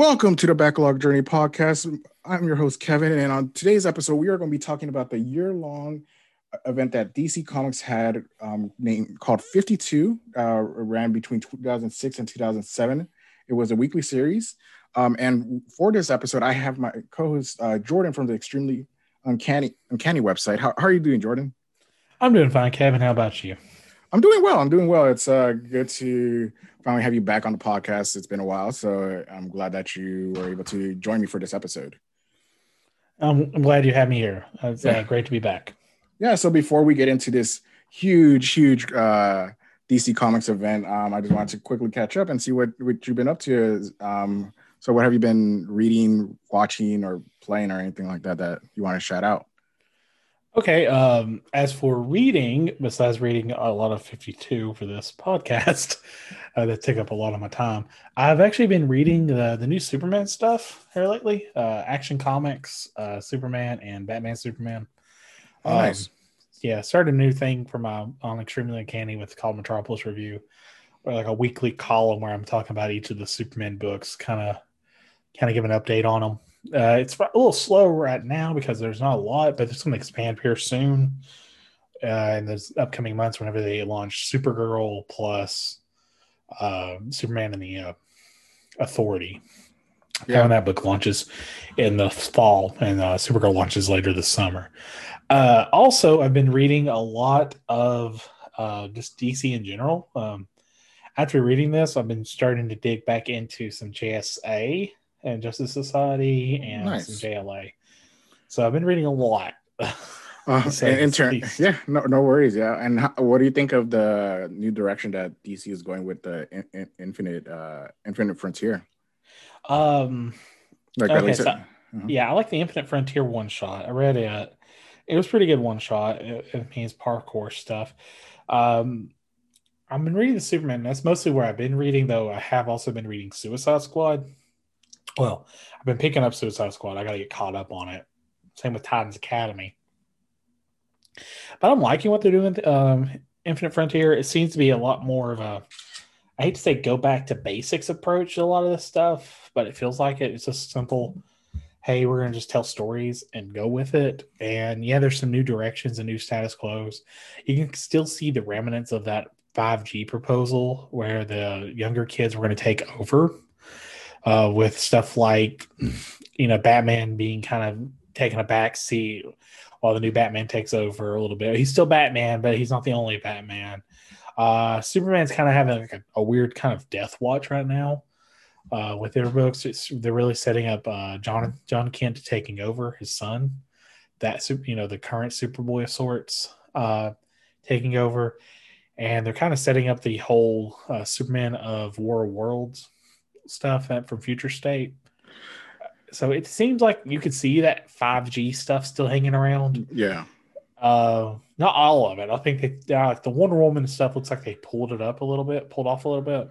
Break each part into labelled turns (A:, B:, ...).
A: Welcome to the Backlog Journey podcast. I'm your host, Kevin, and on today's episode, we are going to be talking about the year long event that DC Comics had um, named called 52, uh, ran between 2006 and 2007. It was a weekly series. Um, and for this episode, I have my co host, uh, Jordan from the Extremely Uncanny, Uncanny website. How, how are you doing, Jordan?
B: I'm doing fine, Kevin. How about you?
A: I'm doing well. I'm doing well. It's uh, good to finally have you back on the podcast. It's been a while, so I'm glad that you were able to join me for this episode.
B: I'm, I'm glad you had me here. It's uh, great to be back.
A: Yeah. So before we get into this huge, huge uh, DC Comics event, um, I just wanted to quickly catch up and see what what you've been up to. Um, so, what have you been reading, watching, or playing, or anything like that that you want to shout out?
B: Okay. Um, as for reading, besides reading a lot of 52 for this podcast, uh, that take up a lot of my time, I've actually been reading the, the new Superman stuff here lately uh, Action Comics, uh, Superman, and Batman Superman.
A: Oh, nice. Um,
B: yeah, started a new thing for my on Extremely Uncanny with called Metropolis Review, or like a weekly column where I'm talking about each of the Superman books, kind of kind of give an update on them. Uh, it's a little slow right now because there's not a lot, but it's going to expand here soon uh, in the upcoming months whenever they launch Supergirl plus uh, Superman and the uh, Authority. Yeah. When that book launches in the fall and uh, Supergirl launches later this summer. Uh, also, I've been reading a lot of uh, just DC in general. Um, after reading this, I've been starting to dig back into some JSA and Justice Society and nice. some JLA. So I've been reading a lot.
A: Uh, in turn, yeah, no, no worries. Yeah, and how, what do you think of the new direction that DC is going with the in, in, Infinite uh Infinite Frontier?
B: Um, like okay, so, uh-huh. yeah, I like the Infinite Frontier one shot. I read it. It was pretty good one shot. It, it means parkour stuff. Um, I've been reading the Superman. That's mostly where I've been reading, though. I have also been reading Suicide Squad. Well, I've been picking up Suicide Squad. I got to get caught up on it. Same with Titans Academy. But I'm liking what they're doing. Um, Infinite Frontier. It seems to be a lot more of a, I hate to say go back to basics approach to a lot of this stuff, but it feels like it. It's just simple. Hey, we're gonna just tell stories and go with it. And yeah, there's some new directions and new status quos. You can still see the remnants of that 5G proposal where the younger kids were going to take over uh, with stuff like you know Batman being kind of taking a back seat while the new Batman takes over a little bit. He's still Batman, but he's not the only Batman. Uh, Superman's kind of having like a, a, weird kind of death watch right now uh, with their books. They're really setting up uh, John John Kent taking over his son. That you know the current Superboy of sorts uh, taking over, and they're kind of setting up the whole uh, Superman of War of Worlds stuff from Future State. So it seems like you could see that 5G stuff still hanging around.
A: Yeah.
B: Uh, not all of it. I think they uh, like the Wonder Woman stuff looks like they pulled it up a little bit, pulled off a little bit.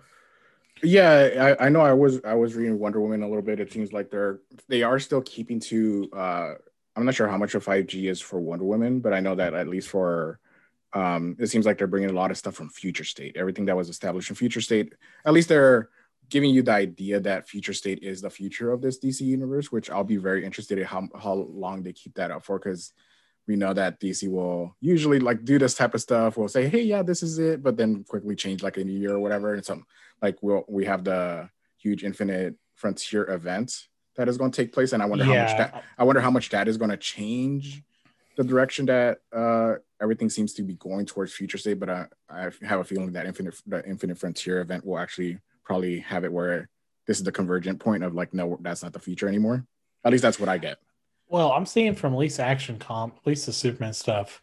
A: Yeah, I, I know. I was I was reading Wonder Woman a little bit. It seems like they're they are still keeping to. uh I'm not sure how much of 5G is for Wonder Woman, but I know that at least for um it seems like they're bringing a lot of stuff from Future State. Everything that was established in Future State, at least they're giving you the idea that future state is the future of this DC universe, which I'll be very interested in how, how long they keep that up for because we know that DC will usually like do this type of stuff. We'll say, hey, yeah, this is it, but then quickly change like in a year or whatever. And so like we'll we have the huge infinite frontier event that is going to take place. And I wonder yeah. how much that I wonder how much that is going to change the direction that uh everything seems to be going towards future state. But I, I have a feeling that infinite the infinite frontier event will actually probably have it where this is the convergent point of like, no, that's not the future anymore. At least that's what I get.
B: Well, I'm seeing from at least Action Comp, at least the Superman stuff,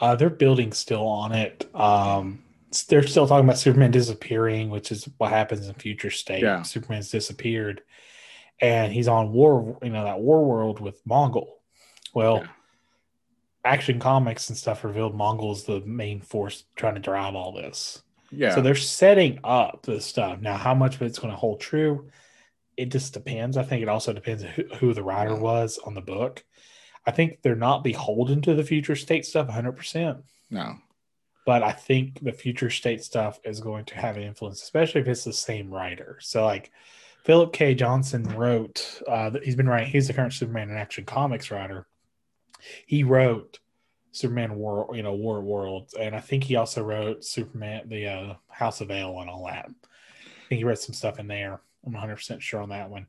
B: uh, they're building still on it. Um, they're still talking about Superman disappearing, which is what happens in future state. Yeah. Superman's disappeared, and he's on war. You know that war world with Mongul. Well, yeah. Action Comics and stuff revealed Mongul is the main force trying to drive all this. Yeah. So they're setting up this stuff. Now, how much of it's going to hold true, it just depends. I think it also depends who, who the writer was on the book. I think they're not beholden to the future state stuff 100%.
A: No.
B: But I think the future state stuff is going to have an influence, especially if it's the same writer. So, like Philip K. Johnson wrote. Uh, he's been writing. He's the current Superman in Action Comics writer. He wrote Superman War, you know, War Worlds, and I think he also wrote Superman, the uh, House of El, and all that. I think he wrote some stuff in there. I'm 100 percent sure on that one.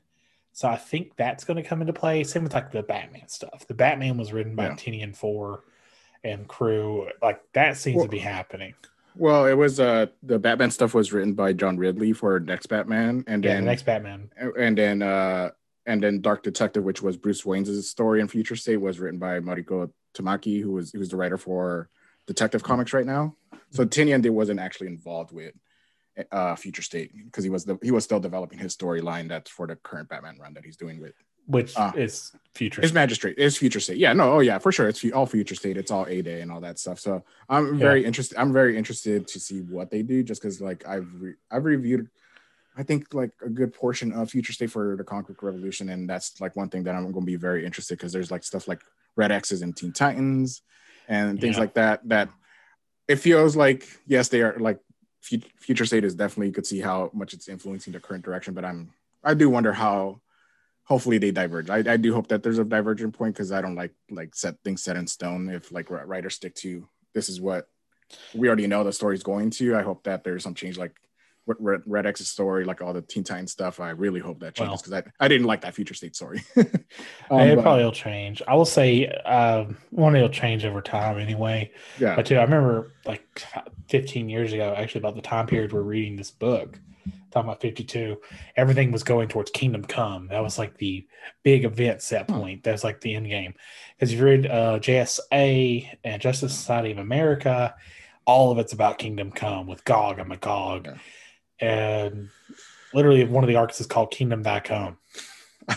B: So I think that's going to come into play. Same with like the Batman stuff. The Batman was written by yeah. Tynion Four and crew. Like that seems well, to be happening.
A: Well, it was uh the Batman stuff was written by John Ridley for next Batman, and
B: yeah,
A: then
B: the next Batman,
A: and then uh and then Dark Detective, which was Bruce Wayne's story in Future State, was written by Mariko Tamaki, who was who's the writer for Detective Comics right now. So Tynion wasn't actually involved with uh Future State because he was the he was still developing his storyline that's for the current Batman run that he's doing with
B: which uh, is future.
A: It's magistrate. It's future state. Yeah, no, oh yeah, for sure. It's all future state. It's all A day and all that stuff. So I'm very yeah. interested. I'm very interested to see what they do, just because like I've re- I've reviewed, I think like a good portion of future state for the Comic Book Revolution, and that's like one thing that I'm going to be very interested because there's like stuff like Red X's and Teen Titans, and things yeah. like that. That it feels like yes, they are like future state is definitely you could see how much it's influencing the current direction, but I'm I do wonder how hopefully they diverge. I, I do hope that there's a divergent point because I don't like like set things set in stone. If like writers stick to this is what we already know the story's going to. I hope that there's some change like Red, Red X's story, like all the Teen Titans stuff. I really hope that changes because well, I, I didn't like that future state story.
B: um, it but, probably will change. I will say um, one it'll change over time anyway. Yeah. But too, I remember like 15 years ago, actually about the time period we're reading this book talking about 52 everything was going towards kingdom come that was like the big event set point that's like the end game because if you read uh, jsa and justice society of america all of it's about kingdom come with gog and magog yeah. And literally one of the arcs is called kingdom back home.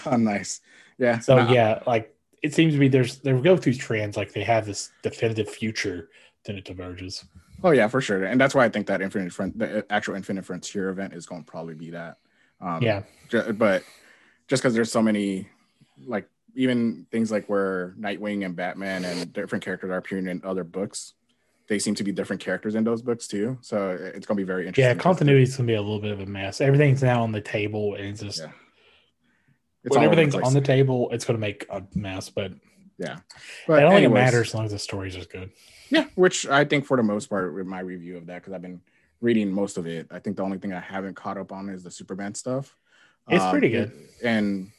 A: Oh nice. Yeah
B: so yeah like it seems to be there's they go through trends like they have this definitive future then it diverges.
A: Oh yeah, for sure, and that's why I think that Infinite Front, the actual Infinite Frontier event, is going to probably be that.
B: Um, yeah,
A: but just because there's so many, like even things like where Nightwing and Batman and different characters are appearing in other books, they seem to be different characters in those books too. So it's going to be very interesting.
B: Yeah, continuity is going to be a little bit of a mess. Everything's now on the table, and it's just yeah. it's when everything's on the table, it's going to make a mess. But
A: yeah,
B: but I don't anyways, think it matters as long as the stories just good.
A: Yeah, which I think for the most part with my review of that because I've been reading most of it. I think the only thing I haven't caught up on is the Superman stuff.
B: It's um, pretty good,
A: and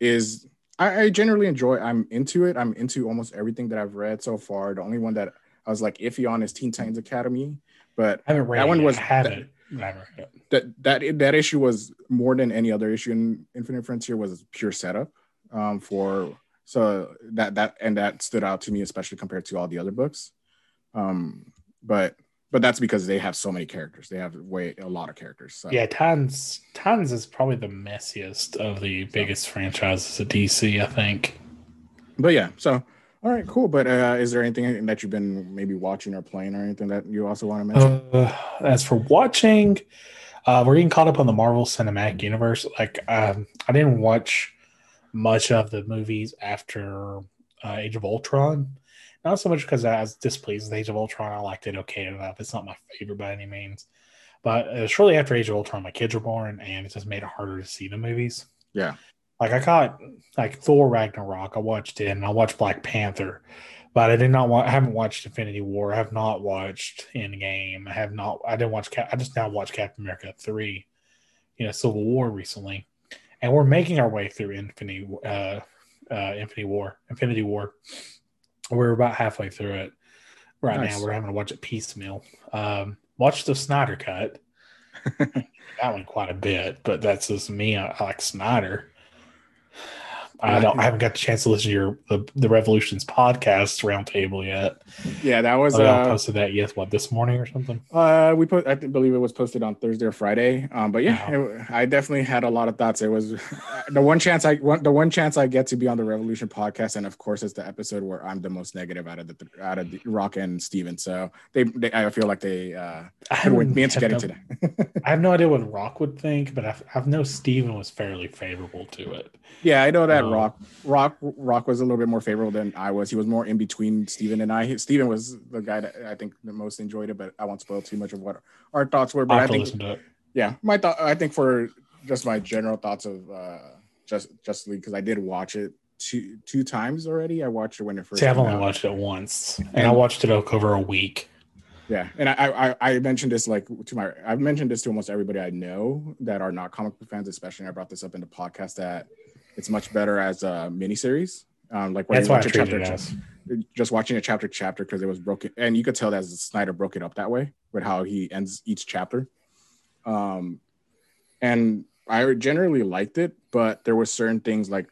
A: is I, I, generally enjoy. I'm into it. I'm into almost everything that I've read so far. The only one that I was like iffy on is Teen Titans Academy, but
B: I haven't read
A: that one was. That, that that that issue was more than any other issue in Infinite Frontier was pure setup um, for so that that and that stood out to me especially compared to all the other books um, but but that's because they have so many characters. They have way a lot of characters. So.
B: Yeah, Titans Titans is probably the messiest of the biggest so. franchises at DC, I think.
A: But yeah, so all right, cool. But uh, is there anything that you've been maybe watching or playing or anything that you also want to mention?
B: Uh, as for watching, uh, we're getting caught up on the Marvel Cinematic Universe. Like, um, I didn't watch much of the movies after uh, Age of Ultron. Not so much because I was displeased with Age of Ultron. I liked it okay enough. It's not my favorite by any means. But uh, shortly after Age of Ultron, my kids were born, and it just made it harder to see the movies.
A: Yeah.
B: Like I caught like Thor Ragnarok. I watched it, and I watched Black Panther, but I did not want. I haven't watched Infinity War. I have not watched Endgame. I have not. I didn't watch. Cap, I just now watched Captain America three. You know, Civil War recently, and we're making our way through Infinity. Uh, uh, Infinity War. Infinity War. We're about halfway through it right nice. now. We're having to watch it piecemeal. Um, watch the Snyder cut. that one quite a bit, but that's just me. I, I like Snyder. I don't. I haven't got the chance to listen to your the, the Revolutions podcast roundtable yet.
A: Yeah, that was.
B: Oh, uh, I posted that yes, what this morning or something.
A: Uh, we put. I believe it was posted on Thursday or Friday. Um, but yeah, wow. it, I definitely had a lot of thoughts. It was the one chance I one, the one chance I get to be on the Revolution podcast, and of course, it's the episode where I'm the most negative out of the out of the Rock and Steven. So they, they I feel like they uh I me into getting no, to
B: that. I have no idea what Rock would think, but I, I know Steven was fairly favorable to it.
A: Yeah, I know that um, Rock Rock Rock was a little bit more favorable than I was. He was more in between Steven and I. Steven was the guy that I think the most enjoyed it, but I won't spoil too much of what our thoughts were. But I, I think yeah, my thought I think for just my general thoughts of uh, just Justice League because I did watch it two two times already. I watched it when it first.
B: See, I've only out. watched it once, and, and I watched it over a week.
A: Yeah, and I, I I mentioned this like to my I've mentioned this to almost everybody I know that are not comic book fans, especially. I brought this up in the podcast that it's much better as a miniseries. Um, like when That's you watch a chapter, chapter, just watching a chapter chapter because it was broken, and you could tell that Snyder broke it up that way with how he ends each chapter. Um, and I generally liked it, but there were certain things like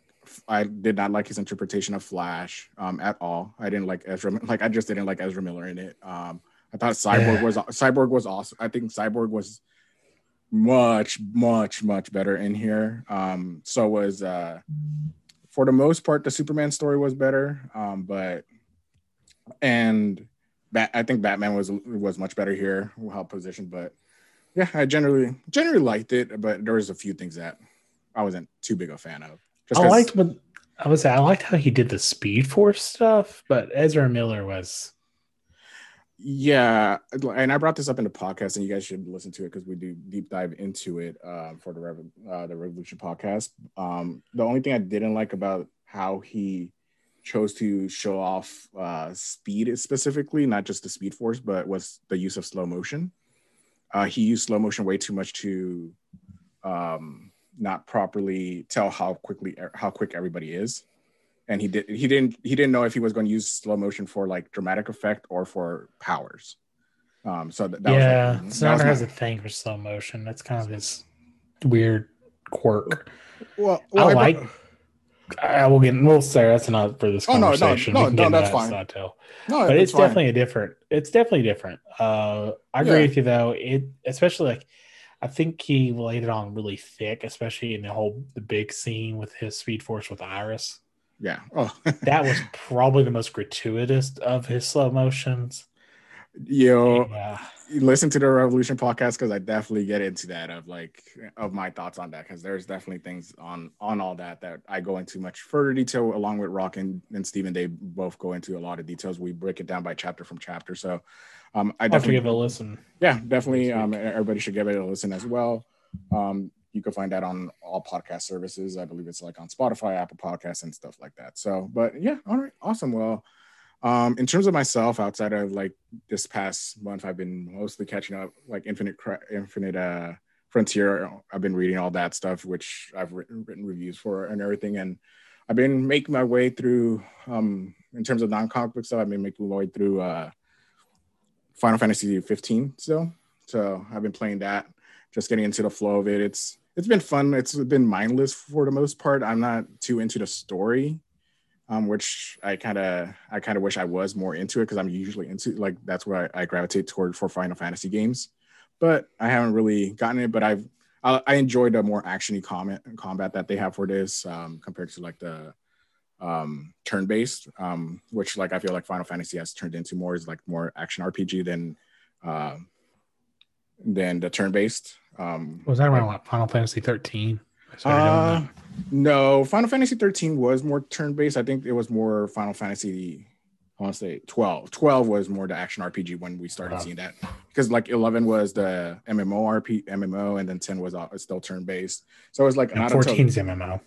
A: I did not like his interpretation of Flash um, at all. I didn't like Ezra. Like I just didn't like Ezra Miller in it. Um, I thought Cyborg yeah. was Cyborg was awesome. I think Cyborg was much much much better in here. Um, so was uh, for the most part the Superman story was better. Um, but and Bat- I think Batman was was much better here, well positioned. But yeah, I generally generally liked it, but there was a few things that I wasn't too big a fan of.
B: Just I liked when I was I liked how he did the Speed Force stuff, but Ezra Miller was.
A: Yeah, and I brought this up in the podcast, and you guys should listen to it because we do deep dive into it uh, for the Rev- uh, the Revolution podcast. Um, the only thing I didn't like about how he chose to show off uh, speed specifically, not just the Speed Force, but was the use of slow motion. Uh, he used slow motion way too much to um, not properly tell how quickly how quick everybody is and he did he didn't he didn't know if he was going to use slow motion for like dramatic effect or for powers um so that,
B: that yeah was like, has a thing for slow motion that's kind of his weird quirk well, well i, I like I will get. We'll say that's not for this conversation. Oh, no, no, no, no that's fine. No, but it's fine. definitely a different. It's definitely different. Uh, I agree yeah. with you though. It especially like I think he laid it on really thick, especially in the whole the big scene with his Speed Force with Iris.
A: Yeah. Oh.
B: that was probably the most gratuitous of his slow motions.
A: Yo, yeah. listen to the Revolution podcast because I definitely get into that of like of my thoughts on that because there's definitely things on on all that that I go into much further detail along with Rock and, and Steven. They both go into a lot of details. We break it down by chapter from chapter. So um, I definitely
B: give it a listen.
A: Yeah, definitely. Um, everybody should give it a listen as well. Um, you can find that on all podcast services. I believe it's like on Spotify, Apple Podcasts, and stuff like that. So, but yeah, all right, awesome. Well, um, in terms of myself, outside of like this past month, I've been mostly catching up, like Infinite, Infinite uh, Frontier. I've been reading all that stuff, which I've written, written reviews for and everything, and I've been making my way through. Um, in terms of non-comic book stuff, I've been making my way through. Uh, Final Fantasy 15 still. So I've been playing that, just getting into the flow of it. It's it's been fun. It's been mindless for the most part. I'm not too into the story, um, which I kind of I kind of wish I was more into it because I'm usually into like that's where I, I, gravitate toward for Final Fantasy games. But I haven't really gotten it. But I've I, I enjoyed the more actiony combat combat that they have for this um, compared to like the um, turn-based, um, which like I feel like Final Fantasy has turned into more is like more action RPG than uh, than the turn-based. Um,
B: was that around like, Final Fantasy 13?
A: Uh, no, Final Fantasy 13 was more turn-based. I think it was more Final Fantasy. I want to say 12. 12 was more the action RPG when we started wow. seeing that because like 11 was the MMO RP MMO and then 10 was uh, still turn-based. So it was like
B: 14's MMO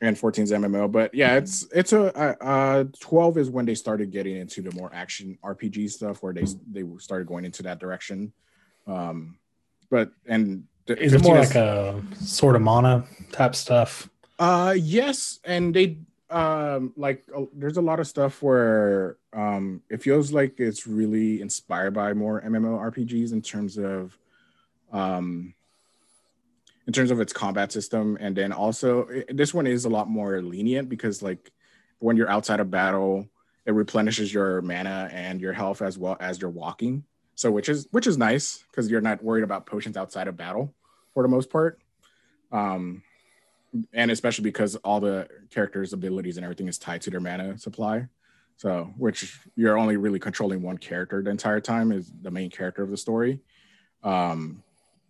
A: and 14's MMO. But yeah, it's it's a uh, 12 is when they started getting into the more action RPG stuff where they they started going into that direction. Um, but and
B: is it more like a sort of mana type stuff?
A: Uh, yes, and they um like uh, there's a lot of stuff where um it feels like it's really inspired by more MMORPGs in terms of um in terms of its combat system and then also this one is a lot more lenient because like when you're outside of battle it replenishes your mana and your health as well as you're walking so which is which is nice because you're not worried about potions outside of battle for the most part um and especially because all the characters abilities and everything is tied to their mana supply so which you're only really controlling one character the entire time is the main character of the story um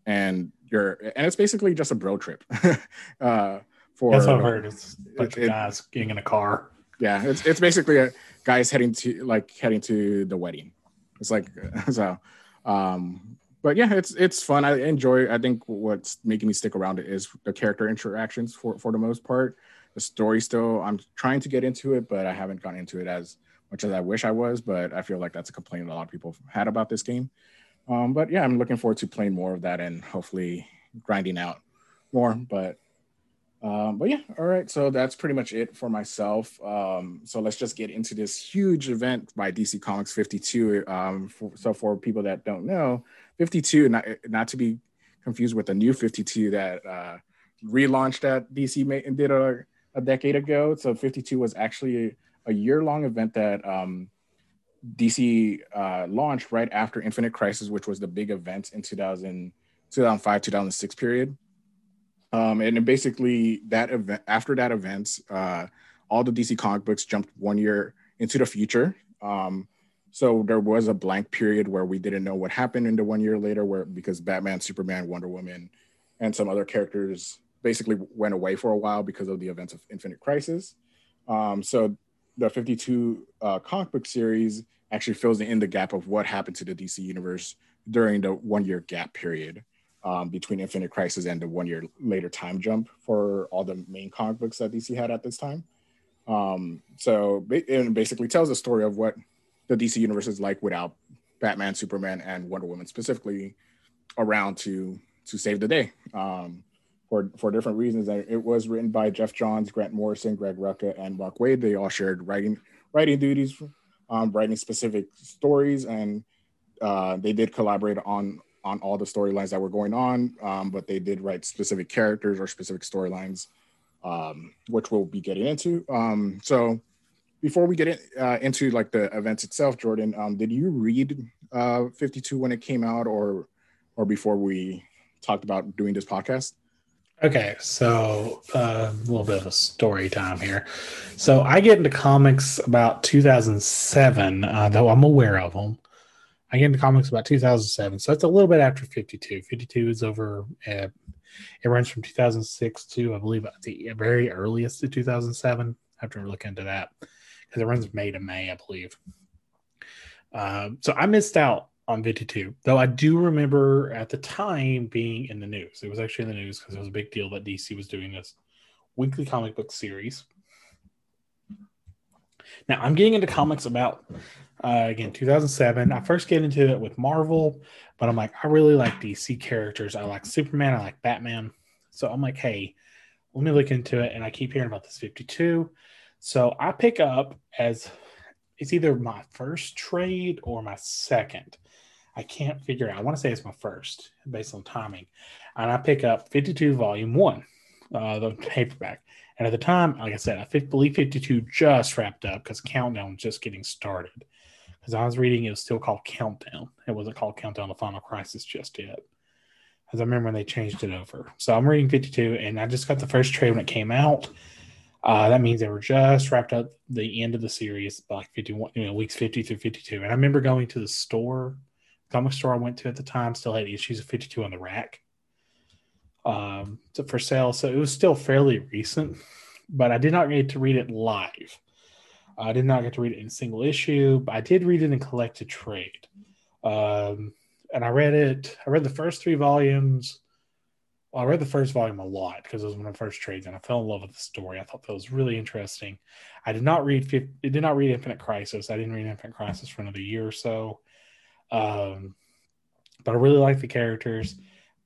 A: and you're and it's basically just a bro trip. uh,
B: for that's what I've heard. It's a bunch it, of guys getting in a car.
A: Yeah, it's it's basically a guys heading to like heading to the wedding. It's like so. Um, but yeah, it's it's fun. I enjoy. I think what's making me stick around it is the character interactions for for the most part. The story still, I'm trying to get into it, but I haven't gone into it as much as I wish I was. But I feel like that's a complaint a lot of people had about this game. Um, but yeah, I'm looking forward to playing more of that and hopefully grinding out more. But um, but yeah, all right. So that's pretty much it for myself. Um, so let's just get into this huge event by DC Comics 52. Um, for, so for people that don't know, 52, not, not to be confused with the new 52 that uh, relaunched at DC and did a, a decade ago. So 52 was actually a, a year long event that um, DC uh, launched right after Infinite Crisis, which was the big event in 2000, 2005, 2006 period. Um, and basically that event after that event, uh, all the DC comic books jumped one year into the future. Um, so there was a blank period where we didn't know what happened in the one year later, where because Batman, Superman, Wonder Woman, and some other characters basically went away for a while because of the events of Infinite Crisis. Um, so the 52 uh, comic book series actually fills in the gap of what happened to the DC universe during the one year gap period um, between Infinite Crisis and the one year later time jump for all the main comic books that DC had at this time. Um, so it basically tells the story of what the DC universe is like without Batman, Superman, and Wonder Woman specifically around to to save the day um, for for different reasons. It was written by Geoff Johns, Grant Morrison, Greg Rucka, and Mark Waid. They all shared writing writing duties, um, writing specific stories, and uh, they did collaborate on on all the storylines that were going on, um, but they did write specific characters or specific storylines, um, which we'll be getting into. Um, so before we get in, uh, into like the events itself, Jordan, um, did you read uh, 52 when it came out, or or before we talked about doing this podcast?
B: Okay, so uh, a little bit of a story time here. So I get into comics about 2007, uh, though I'm aware of them. I get into comics about 2007, so it's a little bit after 52. 52 is over. Uh, it runs from 2006 to I believe the very earliest to 2007. I have to look into that because it runs May to May, I believe. Um, so I missed out on 52, though I do remember at the time being in the news. It was actually in the news because it was a big deal that DC was doing this weekly comic book series. Now I'm getting into comics about uh, again, 2007. I first get into it with Marvel, but I'm like, I really like DC characters. I like Superman. I like Batman. So I'm like, hey, let me look into it. And I keep hearing about this 52. So I pick up as it's either my first trade or my second. I can't figure out. I want to say it's my first based on timing. And I pick up 52 volume one, uh, the paperback. And at the time, like I said, I believe 52 just wrapped up because Countdown was just getting started as I was reading, it was still called Countdown. It wasn't called Countdown to Final Crisis just yet. As I remember when they changed it over. So I'm reading 52, and I just got the first trade when it came out. Uh, that means they were just wrapped up the end of the series, like 51, you know, weeks 50 through 52. And I remember going to the store, comic store I went to at the time, still had issues of 52 on the rack um, for sale. So it was still fairly recent, but I did not get to read it live. I did not get to read it in a single issue, but I did read it in collected trade. Um, and I read it, I read the first three volumes. Well, I read the first volume a lot because it was one of the first trades, and I fell in love with the story. I thought that was really interesting. I did not read, it did not read Infinite Crisis. I didn't read Infinite Crisis for another year or so. Um, but I really like the characters.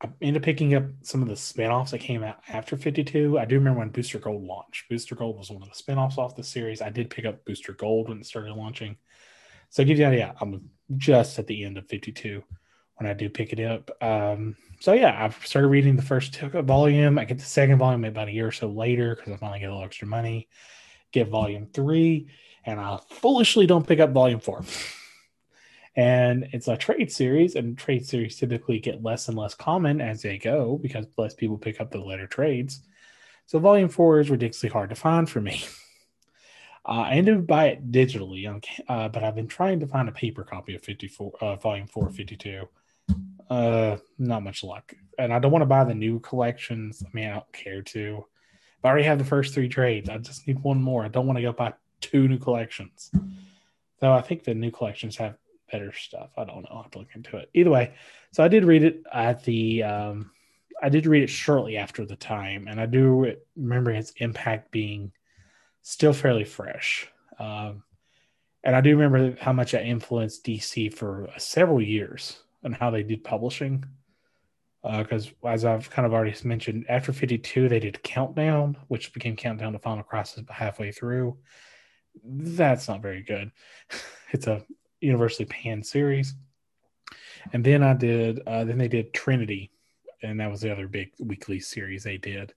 B: I ended up picking up some of the spin-offs that came out after 52. I do remember when Booster Gold launched. Booster Gold was one of the spin-offs off the series. I did pick up Booster Gold when it started launching. So it gives you an idea. I'm just at the end of 52 when I do pick it up. Um, so yeah, I've started reading the first volume. I get the second volume about a year or so later because I finally get a little extra money. Get volume three, and I foolishly don't pick up volume four. and it's a trade series and trade series typically get less and less common as they go because less people pick up the later trades. So volume four is ridiculously hard to find for me. Uh, i ended up buying it digitally on, uh, but i've been trying to find a paper copy of 54 uh, volume 4 52 uh, not much luck. And i don't want to buy the new collections. I mean i don't care to i already have the first three trades. I just need one more. I don't want to go buy two new collections. Though i think the new collections have better stuff. I don't know. I have to look into it. Either way, so I did read it at the. Um, I did read it shortly after the time, and I do remember its impact being still fairly fresh. Um, and I do remember how much I influenced DC for several years and how they did publishing. Because uh, as I've kind of already mentioned, after 52, they did Countdown, which became Countdown to Final Crisis halfway through. That's not very good. it's a universally panned series. And then I did, uh, then they did Trinity, and that was the other big weekly series they did.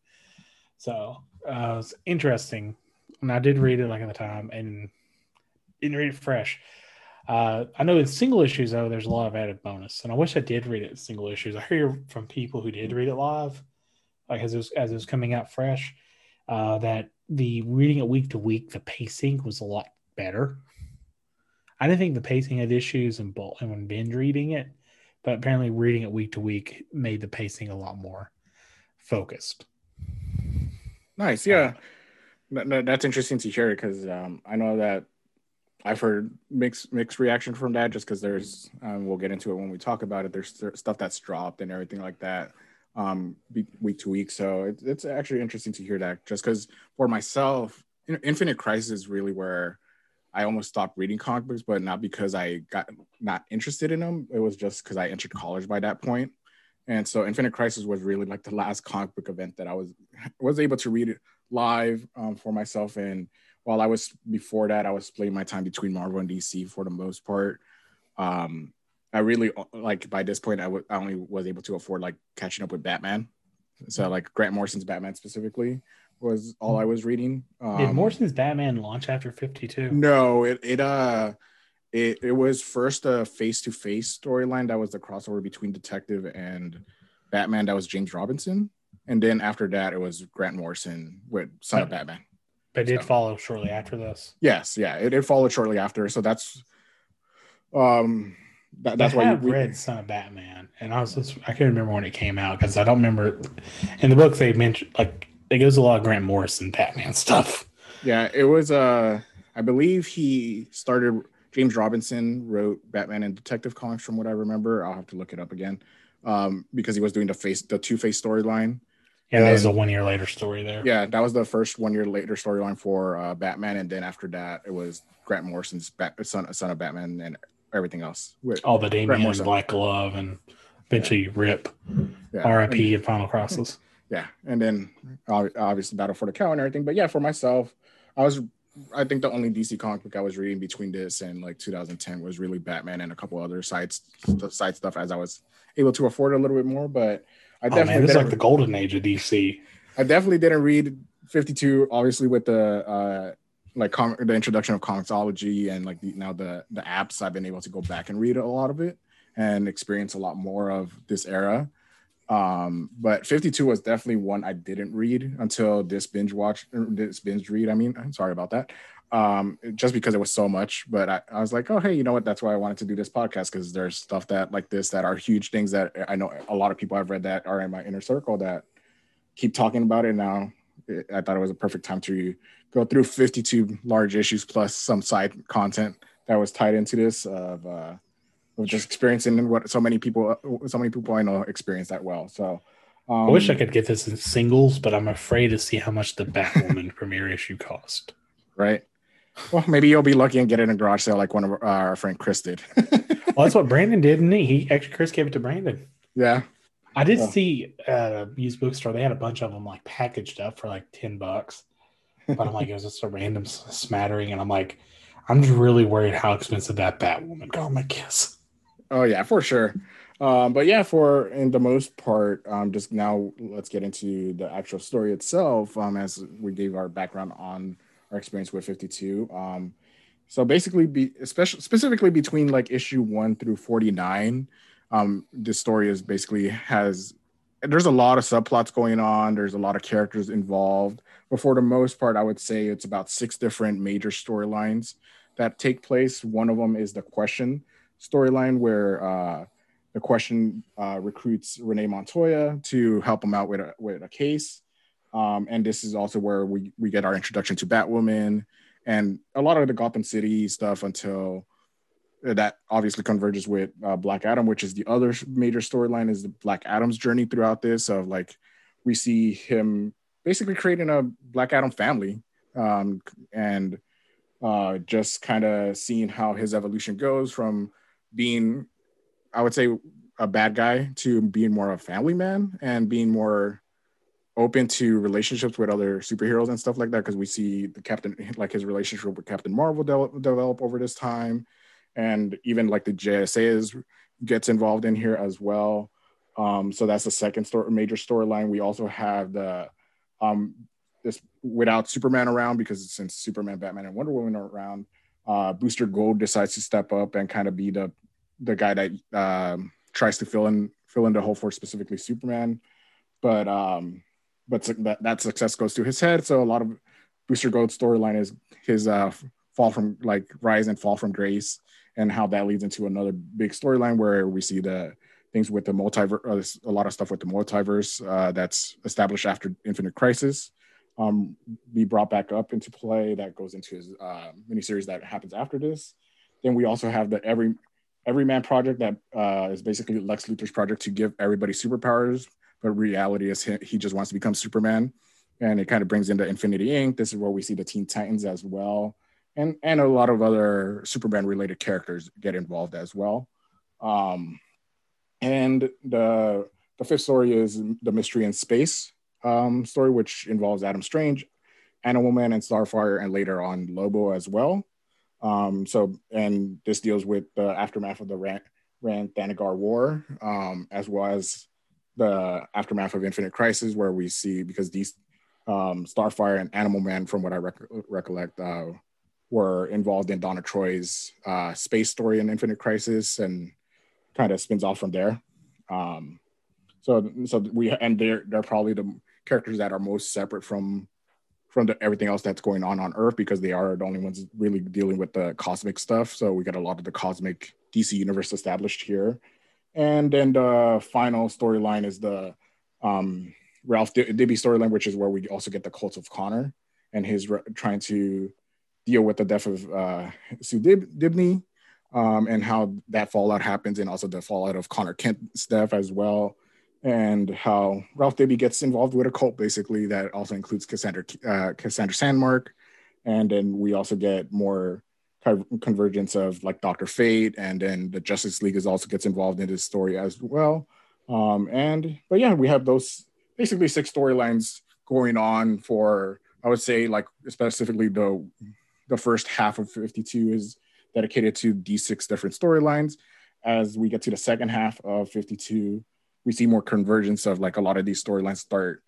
B: So uh, it was interesting. And I did read it like at the time, and didn't read it fresh. Uh, I know in single issues though, there's a lot of added bonus, and I wish I did read it in single issues. I hear from people who did read it live, like as it was as it was coming out fresh, uh, that the reading it week to week, the pacing was a lot better. I didn't think the pacing had issues and and when binge reading it, but apparently reading it week to week made the pacing a lot more focused.
A: Nice, yeah, that's interesting to hear because um, I know that I've heard mixed mixed reaction from that just because there's um, we'll get into it when we talk about it. There's stuff that's dropped and everything like that um, week to week. So it, it's actually interesting to hear that just because for myself, Infinite Crisis is really where I almost stopped reading comic books, but not because I got not interested in them. It was just because I entered college by that point. And so Infinite Crisis was really like the last comic book event that I was was able to read it live um, for myself and while I was before that, I was splitting my time between Marvel and DC for the most part. Um, I really like by this point, I, w- I only was able to afford like catching up with Batman. So like Grant Morrison's Batman specifically was all I was reading.
B: Um, Did Morrison's Batman launch after 52?
A: No, it, it, uh, it, it was first a face-to-face storyline that was the crossover between detective and Batman. That was James Robinson. And then after that, it was Grant Morrison with Son of Batman.
B: But it did follow shortly after this.
A: Yes, yeah, it, it followed shortly after. So that's um that, that's
B: I
A: why
B: you read Son of Batman, and I was just, I can't remember when it came out because I don't remember in the book they mentioned like it goes a lot of Grant Morrison Batman stuff.
A: Yeah, it was uh I believe he started James Robinson wrote Batman and Detective Comics from what I remember. I'll have to look it up again. Um, because he was doing the face the two face storyline.
B: Yeah, that was a one year later story there.
A: Yeah, that was the first one year later storyline for uh, Batman, and then after that, it was Grant Morrison's Bat- son, son of Batman, and everything else.
B: With All the Damian Black Glove, and eventually yeah. Rip, yeah. R.I.P. and Final Crisis.
A: Yeah, and then obviously Battle for the Cowl and everything. But yeah, for myself, I was I think the only DC comic book I was reading between this and like 2010 was really Batman and a couple other sites, side stuff as I was able to afford a little bit more. But
B: I oh, definitely man, this is like the golden age of DC.
A: I definitely didn't read 52, obviously with the uh like com- the introduction of comiXology and like the, now the the apps. I've been able to go back and read a lot of it and experience a lot more of this era. Um, but 52 was definitely one I didn't read until this binge watch, this binge read. I mean, I'm sorry about that um, just because it was so much. But I, I was like, oh, hey, you know what? That's why I wanted to do this podcast because there's stuff that like this that are huge things that I know a lot of people I've read that are in my inner circle that keep talking about it now. I thought it was a perfect time to go through 52 large issues plus some side content that was tied into this of, uh, of just experiencing what so many people, so many people I know experience that well. So.
B: Um, I wish I could get this in singles, but I'm afraid to see how much the Batwoman premiere issue cost.
A: Right. Well, maybe you'll be lucky and get it in a garage sale like one of our, friend Chris did.
B: well, that's what Brandon did, didn't he? He actually Chris gave it to Brandon.
A: Yeah.
B: I did see uh used bookstore. They had a bunch of them like packaged up for like ten bucks, but I'm like, it was just a random smattering, and I'm like, I'm just really worried how expensive that Batwoman got. my guess.
A: Oh yeah, for sure. Um, but yeah, for in the most part, um, just now let's get into the actual story itself. Um, as we gave our background on our experience with 52. Um, so basically, be especially specifically between like issue one through 49, um, this story is basically has there's a lot of subplots going on. There's a lot of characters involved, but for the most part, I would say it's about six different major storylines that take place. One of them is the question storyline, where uh, the question uh, recruits Renee Montoya to help him out with a with a case. Um, and this is also where we, we get our introduction to Batwoman and a lot of the Gotham City stuff until that obviously converges with uh, Black Adam, which is the other major storyline is the Black Adam's journey throughout this of like we see him basically creating a Black Adam family um, and uh, just kind of seeing how his evolution goes from being, I would say, a bad guy to being more of a family man and being more open to relationships with other superheroes and stuff like that. Because we see the captain like his relationship with captain marvel de- develop over this time. And even like the jsa is gets involved in here as well. Um, so that's the second story, major storyline. We also have the um, this without superman around because since superman batman and wonder woman are around uh, booster gold decides to step up and kind of be the the guy that um, tries to fill in fill in the hole for specifically superman but um but that, that success goes to his head. So a lot of Booster Gold's storyline is his uh, fall from like rise and fall from grace, and how that leads into another big storyline where we see the things with the multiverse, uh, a lot of stuff with the multiverse uh, that's established after Infinite Crisis, um, be brought back up into play. That goes into his uh, miniseries that happens after this. Then we also have the every Everyman project that uh, is basically Lex Luthor's project to give everybody superpowers but reality is he, he just wants to become Superman. And it kind of brings into Infinity Inc. This is where we see the Teen Titans as well. And, and a lot of other Superman related characters get involved as well. Um, and the, the fifth story is the Mystery in Space um, story, which involves Adam Strange, Animal Man, and Starfire, and later on Lobo as well. Um, so, and this deals with the aftermath of the Rann Thanagar War, um, as well as the aftermath of Infinite Crisis, where we see because these um, Starfire and Animal Man, from what I rec- recollect, uh, were involved in Donna Troy's uh, space story in Infinite Crisis, and kind of spins off from there. Um, so, so we and they're they're probably the characters that are most separate from from the, everything else that's going on on Earth because they are the only ones really dealing with the cosmic stuff. So we got a lot of the cosmic DC universe established here, and then the final storyline is the um, Ralph Dibny storyline, which is where we also get the cult of Conner and his re- trying to deal with the death of uh, Sue Dib- Dibney um, and how that fallout happens, and also the fallout of Conner Kent's death as well, and how Ralph Dibny gets involved with a cult basically that also includes Cassandra uh, Cassandra Sandsmark, and then we also get more convergence of like Doctor Fate, and then the Justice League is also gets involved in this story as well. Um, and but yeah, we have those basically six storylines going on for I would say like specifically the the first half of 52 is dedicated to these six different storylines. As we get to the second half of 52, we see more convergence of like a lot of these storylines start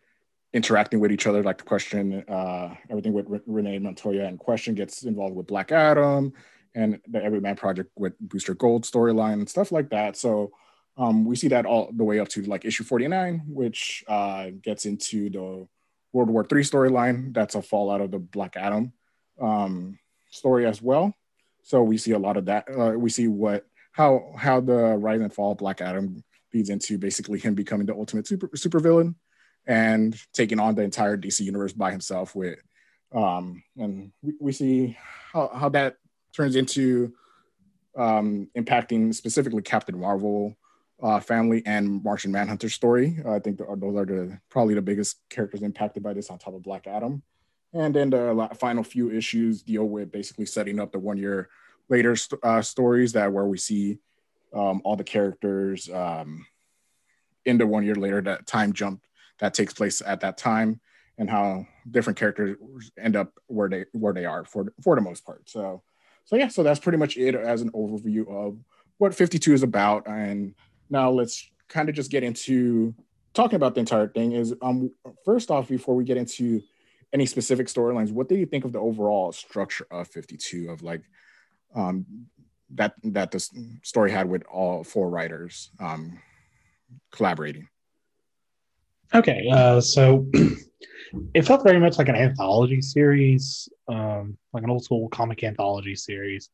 A: interacting with each other, like the question, uh, everything with R- Renee Montoya and question gets involved with Black Adam and the Everyman Project with Booster Gold storyline and stuff like that. So um, we see that all the way up to like issue 49, which uh, gets into the World War III storyline. That's a fallout of the Black Adam um, story as well. So we see a lot of that. Uh, we see what how how the rise and fall of Black Adam leads into basically him becoming the ultimate super supervillain and taking on the entire DC universe by himself with um and we, we see how, how that turns into um impacting specifically Captain Marvel uh, family and Martian Manhunter story. Uh, I think the, those are the probably the biggest characters impacted by this on top of Black Adam. And then the final few issues deal with basically setting up the one year later st- uh, stories that where we see um, all the characters um, in the one year later that time jump that takes place at that time and how different characters end up where they where they are for for the most part. So so yeah, so that's pretty much it as an overview of what 52 is about. And now let's kind of just get into talking about the entire thing. Is um first off, before we get into any specific storylines, what do you think of the overall structure of 52 of like um that that the story had with all four writers um collaborating?
B: Okay, uh, so it felt very much like an anthology series, um, like an old school comic anthology series.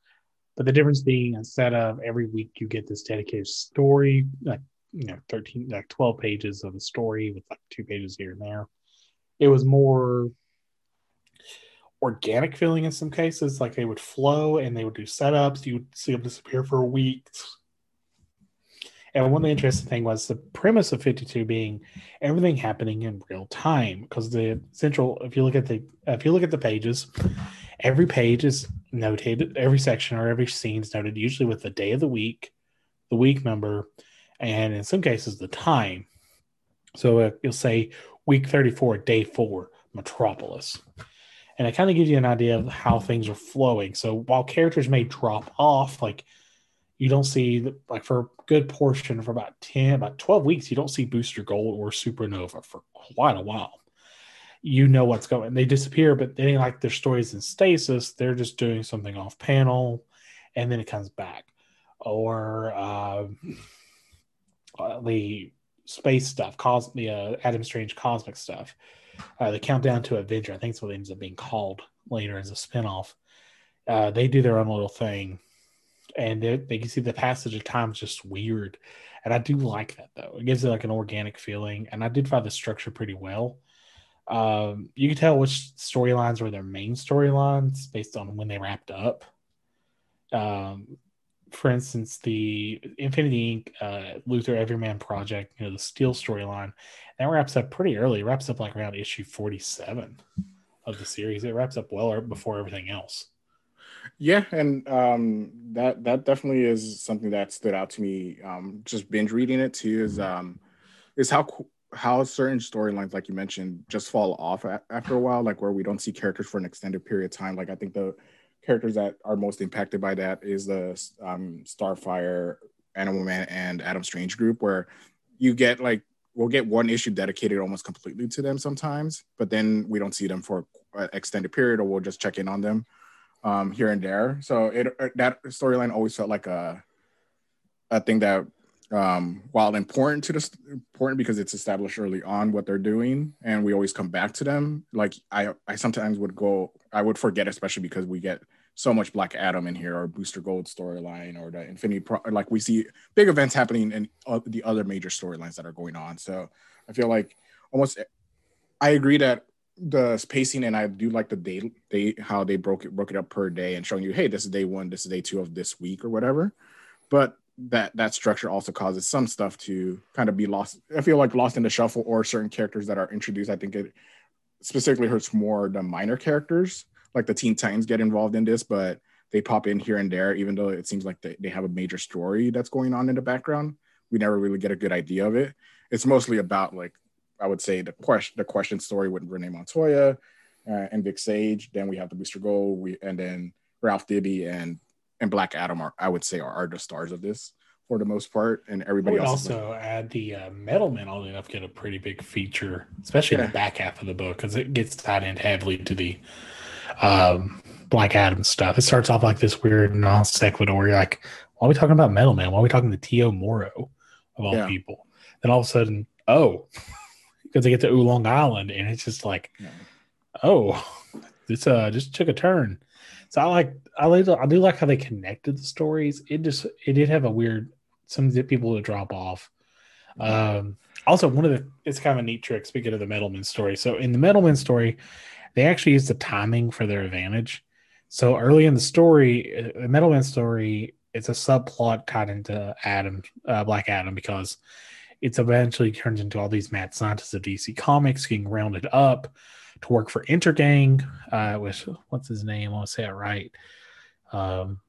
B: But the difference being, instead of every week you get this dedicated story, like you know, thirteen, like twelve pages of a story with like two pages here and there, it was more organic feeling in some cases. Like they would flow and they would do setups. You would see them disappear for weeks. And one of the interesting thing was the premise of 52 being everything happening in real time because the central if you look at the if you look at the pages every page is notated every section or every scene is noted usually with the day of the week the week number and in some cases the time so uh, you'll say week 34 day 4 metropolis and it kind of gives you an idea of how things are flowing. So while characters may drop off, like you don't see like for a good portion for about 10 about 12 weeks you don't see booster gold or supernova for quite a while. You know what's going they disappear but they like their stories in stasis they're just doing something off panel and then it comes back. Or uh, the space stuff cos the uh, adam strange cosmic stuff uh, the countdown to Adventure. I think it's what it ends up being called later as a spinoff. Uh, they do their own little thing, and they, they can see the passage of time is just weird. And I do like that though. It gives it like an organic feeling, and I did find the structure pretty well. Um, you can tell which storylines were their main storylines based on when they wrapped up. Um, for instance, the Infinity Inc. Uh, Luthor Everyman project, you know, the Steel storyline, that wraps up pretty early. It wraps up like around issue 47 of the series. It wraps up well before everything else.
A: Yeah, and um, that that definitely is something that stood out to me. Um, just binge reading it too is um, is how how certain storylines, like you mentioned, just fall off after a while. Like where we don't see characters for an extended period of time. Like I think the characters that are most impacted by that is the um, Starfire, Animal Man, and Adam Strange group, where you get like we'll get one issue dedicated almost completely to them sometimes, but then we don't see them for an extended period, or we'll just check in on them um, here and there. So it uh, that storyline always felt like a a thing that um, while important to the important because it's established early on what they're doing and we always come back to them like i i sometimes would go i would forget especially because we get so much black adam in here or booster gold storyline or the infinity Pro- like we see big events happening in uh, the other major storylines that are going on so i feel like almost i agree that the spacing and i do like the day they how they broke it broke it up per day and showing you hey this is day one this is day two of this week or whatever but that that structure also causes some stuff to kind of be lost. I feel like lost in the shuffle or certain characters that are introduced. I think it specifically hurts more the minor characters, like the Teen Titans get involved in this, but they pop in here and there, even though it seems like they, they have a major story that's going on in the background. We never really get a good idea of it. It's mostly about like I would say the question the question story with Renee Montoya uh, and Vic Sage. Then we have the Booster Gold, we and then Ralph Dibny and and Black Adam are I would say are, are the stars of this for the most part, and everybody else.
B: Also, like, add the uh, Metal Men all enough get a pretty big feature, especially yeah. in the back half of the book, because it gets tied in heavily to the um, Black Adam stuff. It starts off like this weird non sequitur. You're like, why are we talking about Metal Man? Why are we talking to T.O. Morrow of all yeah. people? Then all of a sudden, oh, because they get to Oolong Island, and it's just like, yeah. oh, this uh just took a turn. So I like I like I do like how they connected the stories. It just it did have a weird some people would drop off. Um, also, one of the it's kind of a neat trick. Speaking of the Metalman story, so in the Metalman story, they actually use the timing for their advantage. So early in the story, uh, the Metalman story, it's a subplot tied into Adam, uh, Black Adam, because it's eventually turns into all these mad scientists of DC Comics getting rounded up to work for Intergang, uh, with what's his name? I want to say it right. Um,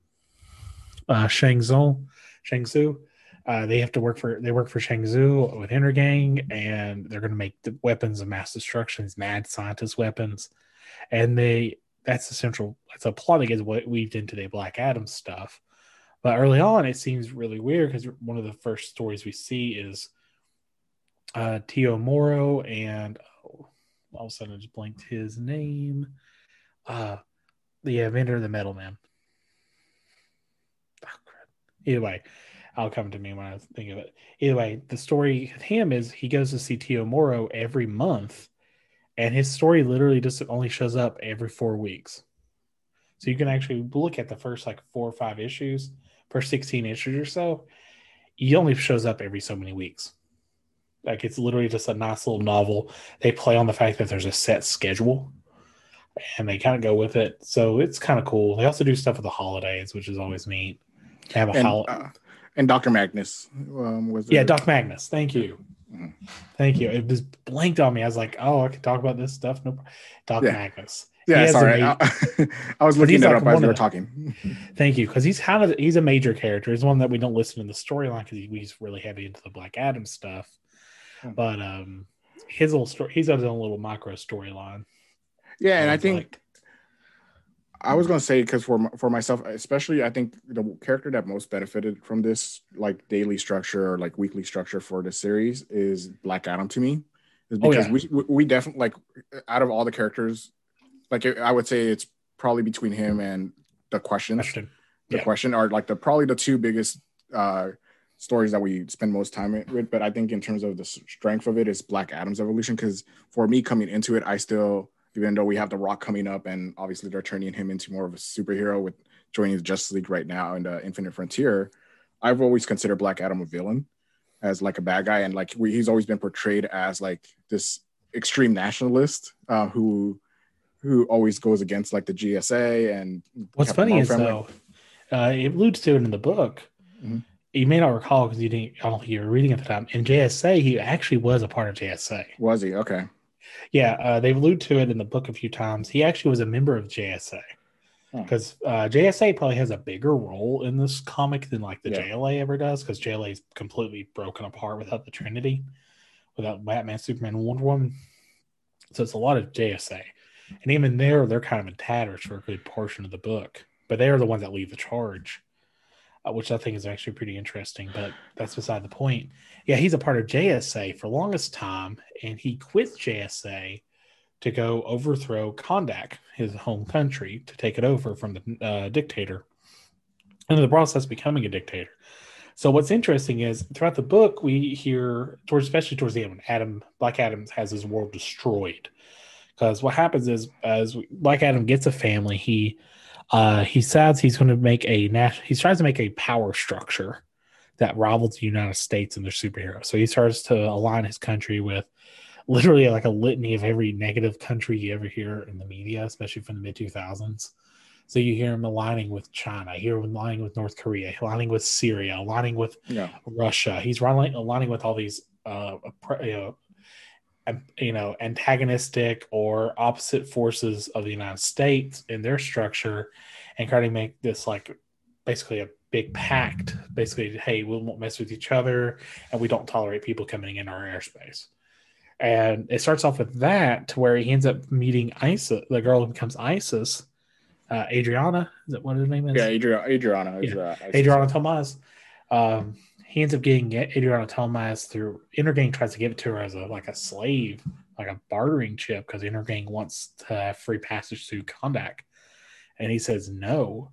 B: uh, Shang Tsung, Shang Tzu. Uh, they have to work for they work for Shang Tzu with Intergang, and they're going to make the weapons of mass destruction, these mad scientist weapons, and they that's the central that's a plot that gets weaved into the Black Adam stuff. But early on, it seems really weird because one of the first stories we see is uh, T.O. Morrow and all of a sudden I just blanked his name. Uh the inventor of the metal man. Oh, Either way, I'll come to me when I think of it. Either way, the story of him is he goes to see T.O. Morrow every month, and his story literally just only shows up every four weeks. So you can actually look at the first like four or five issues, first 16 issues or so. He only shows up every so many weeks. Like it's literally just a nice little novel. They play on the fact that there's a set schedule. and they kind of go with it. So it's kind of cool. They also do stuff with the holidays, which is always neat. They have a
A: holiday. uh, and Dr. Magnus um,
B: was yeah, Doc Magnus. Thank you. Mm-hmm. Thank you. It was blanked on me. I was like, oh, I can talk about this stuff. No, Doc yeah. Magnus.
A: Yeah, sorry. I, I, was looking that like up as we were talking.
B: Thank you, because he's kind of he's a major character. He's one that we don't listen in the storyline because he's really heavy into the Black Adam stuff. Hmm. But um, his little story, he's got his own little micro storyline.
A: Yeah, and I think like, I was gonna say because for for myself, especially, I think the character that most benefited from this like daily structure or like weekly structure for the series is Black Adam to me, is because oh, yeah. we we definitely like out of all the characters like I would say it's probably between him and the questions. Question. The yeah. question are like the probably the two biggest uh, stories that we spend most time with. But I think in terms of the strength of it is Black Adam's evolution because for me coming into it, I still even though we have the Rock coming up and obviously they're turning him into more of a superhero with joining the Justice League right now in the Infinite Frontier, I've always considered Black Adam a villain as like a bad guy and like we, he's always been portrayed as like this extreme nationalist uh, who who always goes against like the JSA and
B: what's Captain funny is though uh, it alludes to it in the book. Mm-hmm. You may not recall because you didn't. I don't think you were reading at the time. In JSA, he actually was a part of JSA.
A: Was he? Okay.
B: Yeah, uh, they've alluded to it in the book a few times. He actually was a member of JSA because uh, JSA probably has a bigger role in this comic than like the yeah. JLA ever does because JLA is completely broken apart without the Trinity, without Batman, Superman, and Wonder Woman. So it's a lot of JSA. And even there, they're kind of in tatters for a good portion of the book. But they are the ones that lead the charge, uh, which I think is actually pretty interesting. But that's beside the point. Yeah, he's a part of JSA for longest time, and he quits JSA to go overthrow Kahndaq, his home country, to take it over from the uh, dictator, and the process, becoming a dictator. So what's interesting is throughout the book we hear, towards especially towards the end, when Adam Black Adam has his world destroyed, because what happens is as Black Adam gets a family, he uh, he says he's going to make a national. He tries to make a power structure that rivals the United States and their superheroes. So he starts to align his country with literally like a litany of every negative country you ever hear in the media, especially from the mid 2000s. So you hear him aligning with China, hear him aligning with North Korea, aligning with Syria, aligning with yeah. Russia. He's aligning, aligning with all these uh, you know, you know antagonistic or opposite forces of the United States in their structure and try to make this like basically a big pact basically hey we won't mess with each other and we don't tolerate people coming in our airspace. And it starts off with that to where he ends up meeting Isis the girl who becomes Isis uh, Adriana is that what her name is?
A: Yeah Adriana Adriana
B: is, yeah. uh, Adriana Tomas um, he ends up getting Adriana Tomas through Intergang tries to give it to her as a like a slave, like a bartering chip, because Intergang wants to have free passage to Kahndaq. And he says no.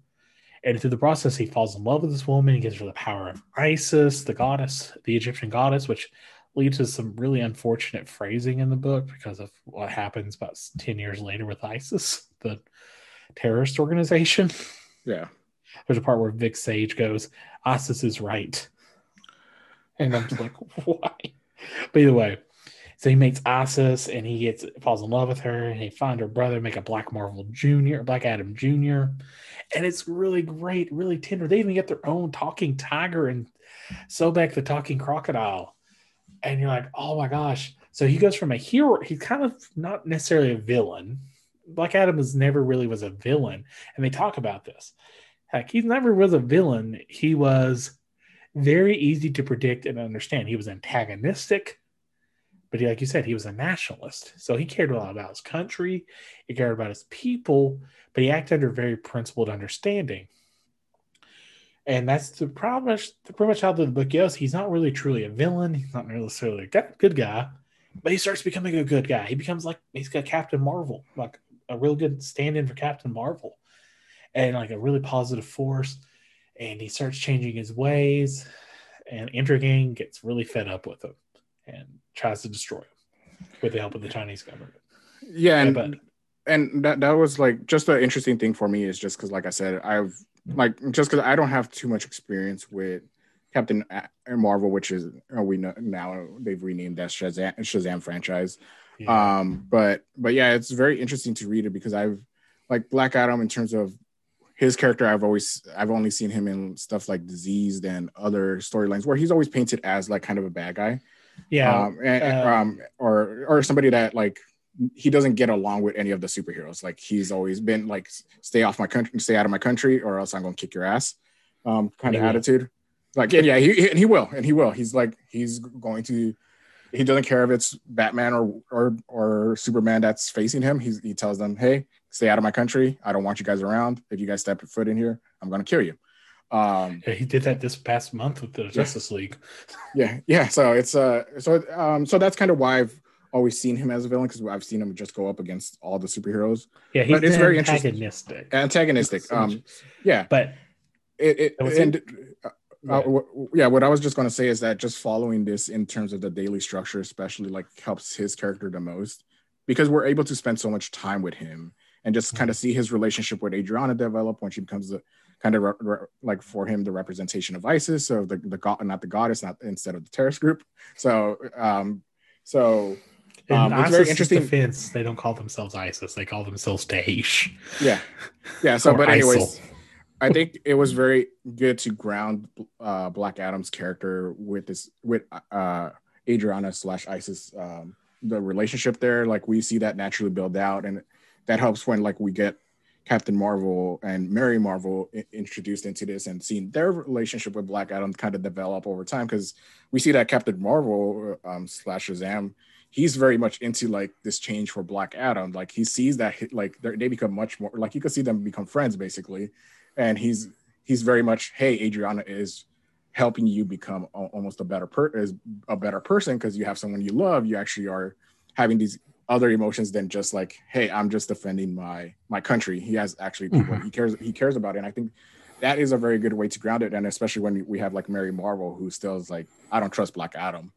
B: And through the process, he falls in love with this woman. He gives her the power of Isis, the goddess, the Egyptian goddess, which leads to some really unfortunate phrasing in the book because of what happens about 10 years later with ISIS, the terrorist organization.
A: Yeah.
B: There's a part where Vic Sage goes, ISIS is right. And I'm just like, why? But either way, so he meets Isis and he gets falls in love with her and he finds her brother, make a Black Marvel Jr., Black Adam Jr. And it's really great, really tender. They even get their own talking tiger and Sobek the talking crocodile. And you're like, oh my gosh. So he goes from a hero, he's kind of not necessarily a villain. Black Adam was never really was a villain. And they talk about this. Heck, he never was a villain. He was very easy to predict and understand. He was antagonistic, but he, like you said, he was a nationalist. So he cared a lot about his country, he cared about his people, but he acted under very principled understanding. And that's the problem, pretty much how the book goes. He's not really truly a villain. He's not necessarily a good guy, but he starts becoming a good guy. He becomes like he's got Captain Marvel, like a real good stand-in for Captain Marvel, and like a really positive force and he starts changing his ways and Intergang gets really fed up with him and tries to destroy him with the help of the Chinese government.
A: Yeah, and but, and that that was like just the interesting thing for me is just because, like I said, I've like just because I don't have too much experience with Captain Marvel, which is we know now they've renamed that Shazam, Shazam franchise. Yeah. Um, but but yeah, it's very interesting to read it because I've like Black Adam in terms of his character. I've always I've only seen him in stuff like DCeased and other storylines where he's always painted as like kind of a bad guy.
B: Yeah.
A: Um, and, uh, um or or somebody that like he doesn't get along with any of the superheroes. Like he's always been like, stay off my country, stay out of my country, or else I'm gonna kick your ass. Um, kind of attitude. Like, yeah, he, he, and he will, and he will. He's like, he's going to. He doesn't care if it's Batman or or or Superman that's facing him. He's, he tells them, "Hey, stay out of my country. I don't want you guys around. If you guys step your foot in here, I'm gonna kill you."
B: Um, yeah, he did that this past month with the Justice League.
A: Yeah, yeah. So it's uh, so um, so that's kind of why I've always seen him as a villain because I've seen him just go up against all the superheroes.
B: Yeah, he's but it's very antagonistic.
A: Antagonistic. Um, yeah,
B: but
A: it, it and it? Uh, uh, yeah, what I was just going to say is that just following this in terms of the daily structure, especially like helps his character the most because we're able to spend so much time with him and just mm-hmm. kind of see his relationship with Adriana develop when she becomes the kind of re- re- like for him the representation of ISIS, so the the god, not the goddess, not instead of the terrorist group. So, um, so
B: um, it's very interesting. Defense, they don't call themselves ISIS; they call themselves Daesh.
A: Yeah, yeah. So, but anyways, I think it was very good to ground uh, Black Adam's character with this with uh, Adriana slash ISIS. Um, the relationship there, like we see that naturally build out, and that helps when like we get Captain Marvel and Mary Marvel I- introduced into this and seeing their relationship with Black Adam kind of develop over time because we see that Captain Marvel um, slash Shazam he's very much into like this change for Black Adam. Like he sees that like they become much more like you can see them become friends basically, and he's he's very much hey Adriana is helping you become almost a better per is a better person because you have someone you love. You actually are having these other emotions than just like hey I'm just defending my my country. He has actually people mm-hmm. he cares he cares about it. And I think that is a very good way to ground it. And especially when we have like Mary Marvel who still is like I don't trust Black Adam,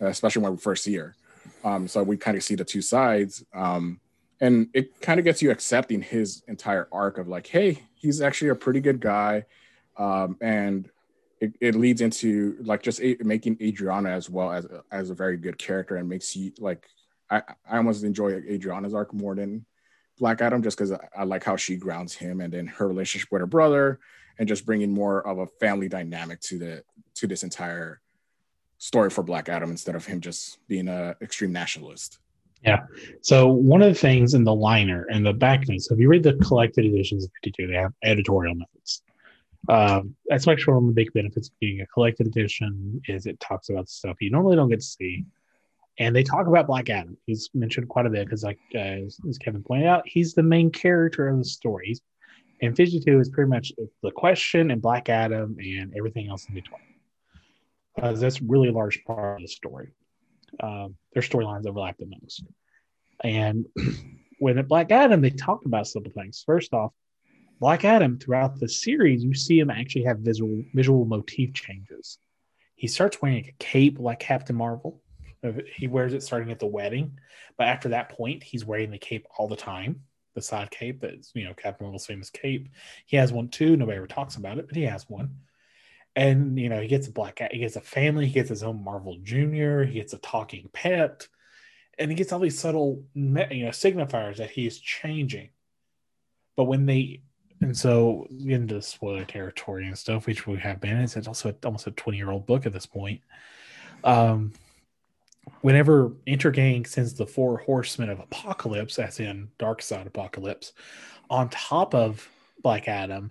A: especially when we first see her um, so we kind of see the two sides. Um, and it kind of gets you accepting his entire arc of like, hey, he's actually a pretty good guy. Um, and it, it, leads into like just a, making Adriana as well as as a very good character and makes you like I, I almost enjoy Adriana's arc more than Black Adam just because I, I, like how she grounds him and then her relationship with her brother and just bringing more of a family dynamic to the to this entire story for Black Adam instead of him just being a extreme nationalist.
B: Yeah. So one of the things in the liner and the back so if you read the collected editions of 52, they have editorial notes. Um, that's like one of the big benefits of being a collected edition is it talks about stuff you normally don't get to see. And they talk about Black Adam. He's mentioned quite a bit because, like uh, as, Kevin pointed out, he's the main character of the story. And 52 is pretty much the question and Black Adam and everything else in between because that's really a large part of the story. Um, their storylines overlap the most. And when at Black Adam, they talk about simple things. First off, Black Adam throughout the series, you see him actually have visual visual motif changes. He starts wearing a cape like Captain Marvel. He wears it starting at the wedding, but after that point, he's wearing the cape all the time. The side cape that's you know Captain Marvel's famous cape. He has one too. Nobody ever talks about it, but he has one and you know he gets a black he gets a family he gets his own marvel junior he gets a talking pet and he gets all these subtle you know signifiers that he's changing but when they and so into spoiler territory and stuff which we have been it's also almost a 20 year old book at this point um whenever intergang sends the four horsemen of Apokolips as in Dark Side Apokolips on top of black adam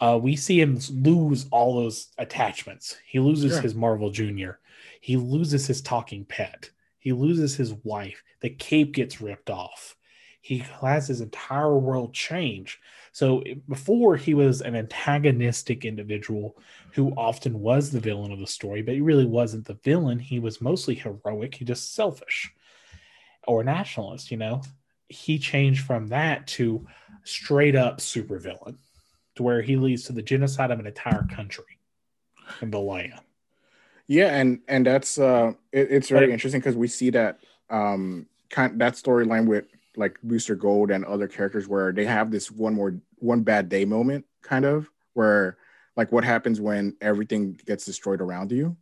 B: uh, we see him lose all those attachments. He loses sure. his Marvel Junior. He loses his talking pet. He loses his wife. The cape gets ripped off. He has his entire world change. So before he was an antagonistic individual who often was the villain of the story, but he really wasn't the villain. He was mostly heroic. He just selfish or nationalist. You know, he changed from that to straight up supervillain to where he leads to the genocide of an entire country in Bialya.
A: Yeah, and and that's uh, it, it's very but, interesting because we see that um, kind that storyline with like Booster Gold and other characters where they have this one more one bad day moment, kind of where like what happens when everything gets destroyed around you.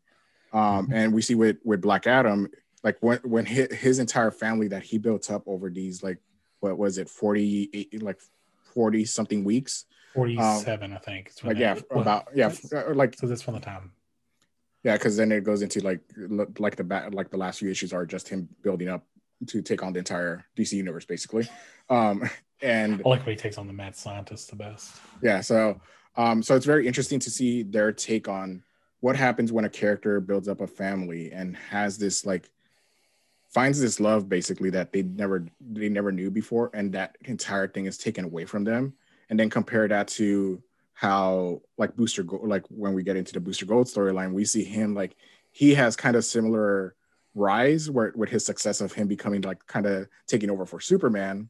A: Um, mm-hmm. And we see with with Black Adam, like when when his, his entire family that he built up over these like what was it 40 like 40 something weeks
B: 47 um, i think
A: like yeah about yeah uh, like
B: so this from the time
A: yeah because then it goes into like like the back like the last few issues are just him building up to take on the entire dc universe basically. Um and
B: I like when he takes on the mad scientist the best.
A: Yeah so um so it's very interesting to see their take on what happens when a character builds up a family and has this like finds this love basically that they never they never knew before and that entire thing is taken away from them. And then compare that to how like booster gold like when we get into the booster gold storyline we see him like he has kind of similar rise where with his success of him becoming like kind of taking over for superman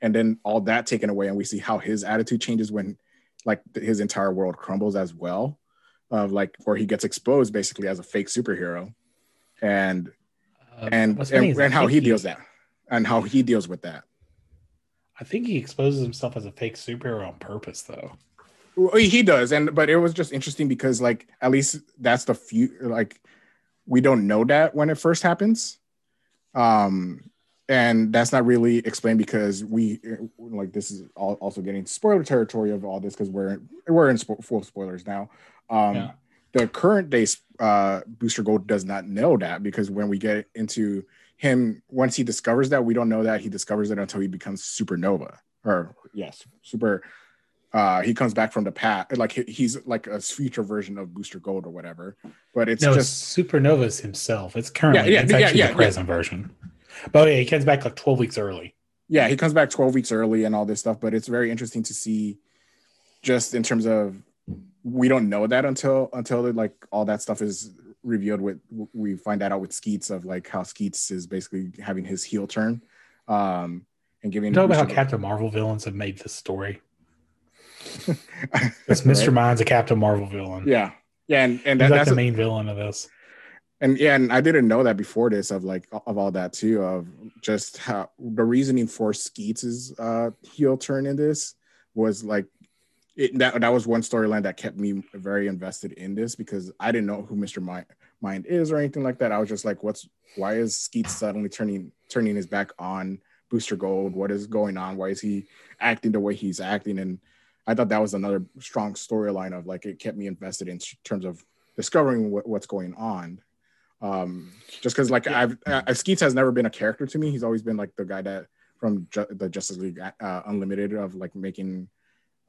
A: and then all that taken away and we see how his attitude changes when like his entire world crumbles as well of like where he gets exposed basically as a fake superhero and uh, and and, and how he deals that and how he deals with that.
B: I think he exposes himself as a fake superhero on purpose, though.
A: Well, he does, and but it was just interesting because, like, at least that's the few. Like, we don't know that when it first happens, um, and that's not really explained because we like this is all, also getting spoiler territory of all this because we're we're in spo- full spoilers now. Um, yeah the current day uh, Booster Gold does not know that because when we get into him, once he discovers that, we don't know that he discovers it until he becomes Supernova. Or yes, Super. Uh, he comes back from the past, like he's like a future version of Booster Gold or whatever. But it's no, just
B: Supernova's himself. It's currently yeah, yeah, it's actually yeah, yeah, the present version. But yeah, he comes back like twelve weeks early.
A: Yeah, he comes back twelve weeks early and all this stuff. But it's very interesting to see, just in terms of we don't know that until until like all that stuff is revealed with we find that out with Skeets of like how Skeets is basically having his heel turn um and giving
B: talk about how Captain Marvel villains have made this story. It's Mr. Right? Mind's a Captain Marvel villain.
A: Yeah. Yeah, and, and
B: that, like that's the main villain of this.
A: And yeah, and I didn't know that before this of like of all that too, of just how the reasoning for Skeets' uh heel turn in this was like it, that that was one storyline that kept me very invested in this because I didn't know who Mr. Mind, Mind is or anything like that. I was just like, what's why is Skeet suddenly turning turning his back on Booster Gold? What is going on? Why is he acting the way he's acting? And I thought that was another strong storyline of like it kept me invested in terms of discovering what, what's going on. Um, just because like I've uh, Skeets has never been a character to me. He's always been like the guy that from Ju- the Justice League uh, Unlimited of like making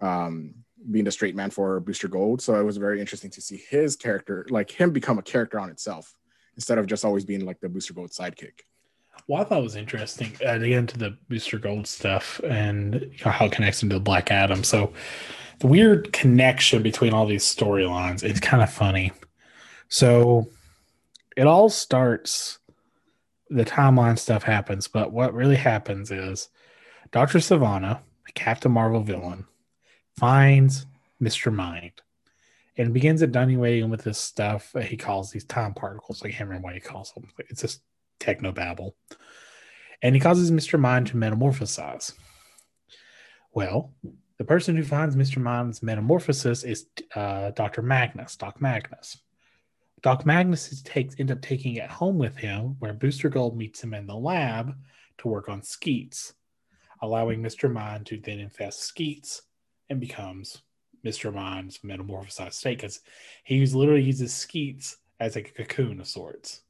A: um, being a straight man for Booster Gold. So it was very interesting to see his character, like him, become a character on itself instead of just always being like the Booster Gold sidekick.
B: Well, I thought was interesting uh, again to the Booster Gold stuff and how it connects into Black Adam. So the weird connection between all these storylines is kind of funny. So it all starts, the timeline stuff happens, but what really happens is Dr. Sivana, a Captain Marvel villain, finds Mr. Mind and begins evaluating with this stuff he calls these time particles. Like, I can't remember what he calls them. It's just techno babble. And he causes Mr. Mind to metamorphosize. Well, the person who finds Mr. Mind's metamorphosis is uh, Dr. Magnus, Doc Magnus. Doc Magnus takes end up taking it home with him, where Booster Gold meets him in the lab to work on Skeets, allowing Mr. Mind to then infest Skeets and becomes Mr. Mind's metamorphosized state because he literally uses Skeets as a cocoon of sorts.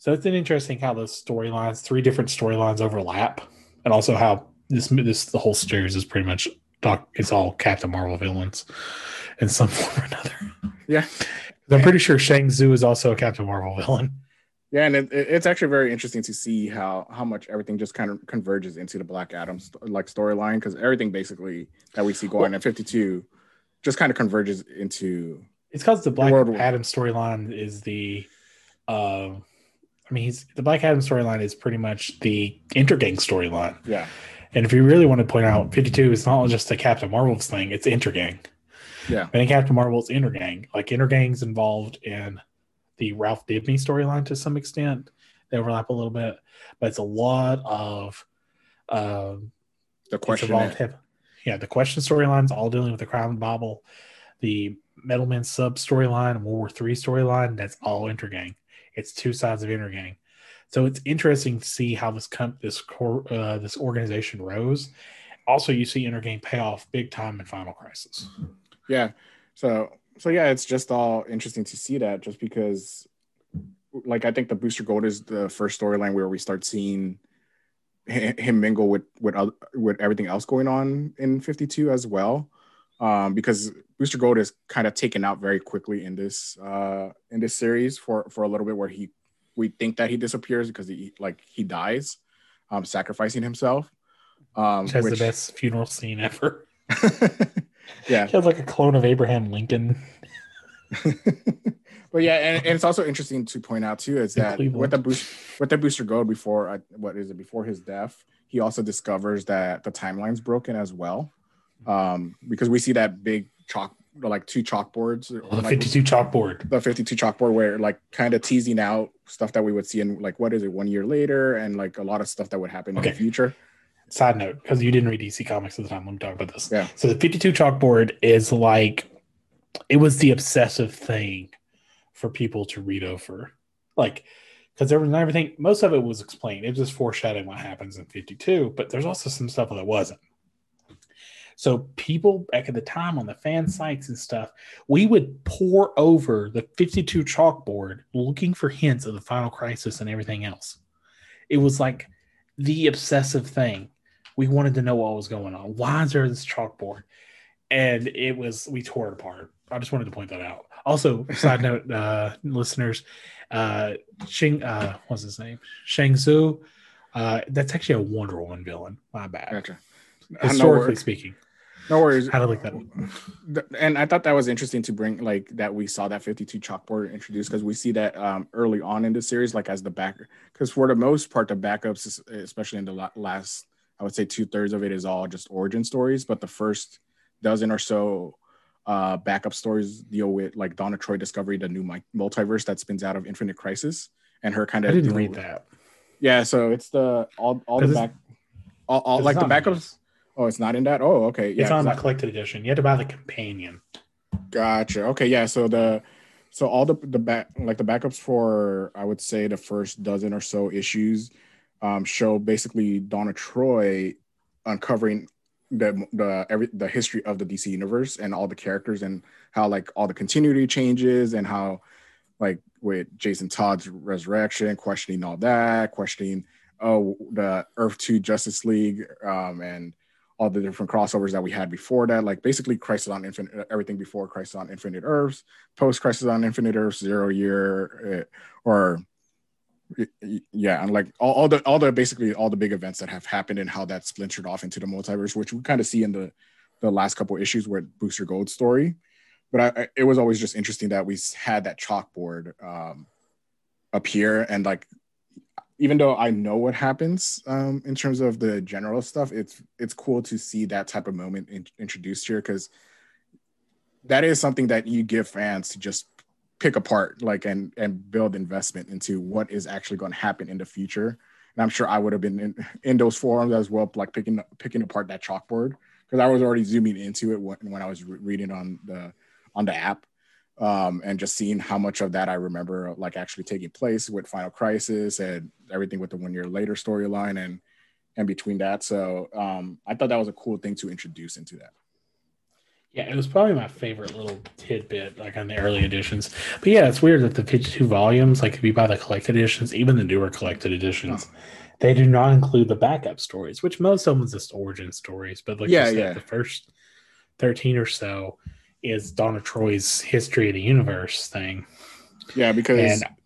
B: So it's an interesting how those storylines, three different storylines overlap, and also how this this the whole series is pretty much doc. It's all Captain Marvel villains in some form or another.
A: Yeah,
B: I'm pretty sure Shang Tzu is also a Captain Marvel villain.
A: Yeah, and it, it's actually very interesting to see how how much everything just kind of converges into the Black Adam like storyline because everything basically that we see going well, in 52 just kind of converges into.
B: It's because the Black Adam storyline is the, uh, I mean, he's the Black Adam storyline is pretty much the Intergang storyline.
A: Yeah,
B: and if you really want to point out, 52 is not just a Captain Marvel's thing; it's Intergang.
A: Yeah,
B: and in Captain Marvel's Intergang, like Intergang's involved in the Ralph Dibny storyline to some extent. They overlap a little bit, but it's a lot of um,
A: the question.
B: Involved, yeah, the question storylines all dealing with the Crime Bible, the Metalman sub storyline, World War Three storyline. That's all Intergang. It's two sides of Intergang. So it's interesting to see how this comp- this core uh, this organization rose. Also, you see Intergang payoff big time in Final Crisis.
A: Yeah. So so yeah, it's just all interesting to see that just because like I think the Booster Gold is the first storyline where we start seeing him mingle with with other, with everything else going on in 52 as well um, because Booster Gold is kind of taken out very quickly in this uh, in this series for for a little bit where he we think that he disappears because he like he dies um, sacrificing himself
B: um, which has which, the best funeral scene ever.
A: Yeah.
B: He has like a clone of Abraham Lincoln.
A: But yeah, and, and, it's also interesting to point out too is that with the boost with the booster gold before uh, what is it before his death, he also discovers that the timeline's broken as well, um, because we see that big chalk like two chalkboards,
B: oh, the like, 52 chalkboard,
A: the 52 chalkboard where like kind of teasing out stuff that we would see in like what is it one year later and like a lot of stuff that would happen okay. in the future.
B: Side note, because you didn't read DC Comics at the time, let me talk about this.
A: Yeah.
B: So the 52 chalkboard is like it was the obsessive thing for people to read over. Like, because there was not everything, most of it was explained. It was just foreshadowing what happens in 52, but there's also some stuff that wasn't. So people back at the time on the fan sites and stuff, we would pour over the 52 chalkboard looking for hints of the final crisis and everything else. It was like the obsessive thing. We wanted to know what was going on. Why is there this chalkboard? And it was we tore it apart. I just wanted to point that out. Also, side note, uh, listeners, uh, Shing, uh, what's his name? Shang Tzu. Uh, that's actually a Wonder Woman villain. My bad.
A: Gotcha.
B: Historically speaking.
A: No worries.
B: How to like that.
A: And I thought that was interesting to bring, like, that we saw that 52 chalkboard introduced because we see that um, early on in the series, like, as the backer. Because for the most part, the backups, especially in the last, I would say two thirds of it is all just origin stories. But the first dozen or so uh, backup stories deal with like Donna Troy discovery, the new multiverse that spins out of Infinite Crisis, and her kind of.
B: I didn't read that.
A: Yeah, so it's the all all the back, all, all like the backups. Oh, it's not in that. Oh, okay.
B: Yeah, it's on the collected edition. You had to buy the companion.
A: Gotcha. Okay, yeah. So the so all the the back like the backups for I would say the first dozen or so issues um, show basically Donna Troy uncovering the the every the history of the DC universe and all the characters and how like all the continuity changes and how like with Jason Todd's resurrection, questioning all that, questioning oh the Earth Two Justice League um, and all the different crossovers that we had before that, like basically Crisis on Infinite, everything before Crisis on Infinite Earths, post Crisis on Infinite Earths, Zero Hour, uh, or yeah and like all, all, the all the basically all the big events that have happened and how that splintered off into the multiverse which we kind of see in the the last couple issues with booster gold story. But I, it was always just interesting that we had that chalkboard um appear and like even though i know what happens um in terms of the general stuff it's it's cool to see that type of moment in, introduced here because that is something that you give fans to just pick apart like and and build investment into what is actually going to happen in the future. And i'm sure i would have been in, in those forums as well like picking picking apart that chalkboard because i was already zooming into it when, when i was re- reading on the on the app um, and just seeing how much of that i remember like actually taking place with final crisis and everything with the one year later storyline and and between that so um, i thought that was a cool thing to introduce into that
B: yeah, it was probably my favorite little tidbit, like on the early editions. But yeah, it's weird that the 52 volumes, like if you buy the collected editions, even the newer collected editions, oh. they do not include the backup stories, which most of them is just origin stories. But like
A: yeah,
B: said,
A: yeah.
B: the first 13 or so is Donna Troy's history of the universe thing.
A: Yeah, because and,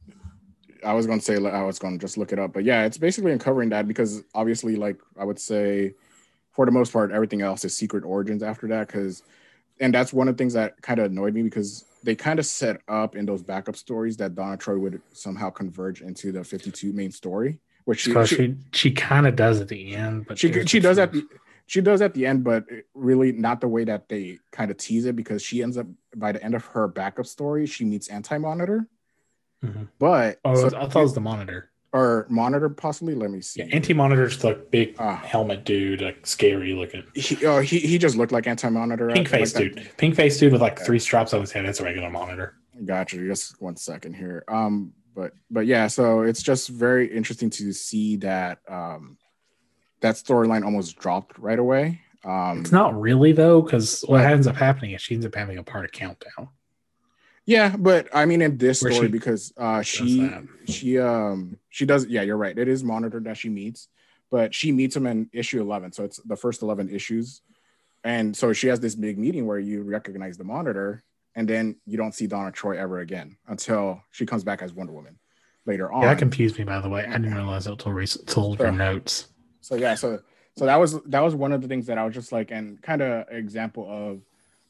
A: I was going to say, I was going to just look it up. But yeah, it's basically uncovering that because obviously, like I would say, for the most part, everything else is secret origins after that because and that's one of the things that kind of annoyed me because they kind of set up in those backup stories that Donna Troy would somehow converge into the 52 main story, which
B: she she, she, she kind of does at the end, but
A: she she does at the she does at the end, but really not the way that they kind of tease it because she ends up by the end of her backup story, she meets Anti Monitor. Mm-hmm. But
B: oh, so, I thought it was the Monitor.
A: Or monitor possibly? Let me see.
B: Yeah, anti-monitor's like big uh, helmet dude like scary looking.
A: He, uh, he, he just looked like anti-monitor.
B: Pink face like dude. Pink face dude with like three straps on his head. That's a regular monitor.
A: Gotcha. Just one second here. Um but but yeah, so it's just very interesting to see that um, that storyline almost dropped right away. Um,
B: it's not really though, because what ends up happening is she ends up having a part of countdown.
A: Yeah, but I mean in this Where story because uh, she she um she does yeah you're right it is monitored that she meets, but she meets him in issue eleven, so it's the first eleven issues, and so she has this big meeting where you recognize the monitor, and then you don't see Donna Troy ever again until she comes back as Wonder Woman later on.
B: Yeah, that confused me by the way. I didn't realize that until recent until so, notes.
A: So yeah, so so that was that was one of the things that I was just like, and kind of example of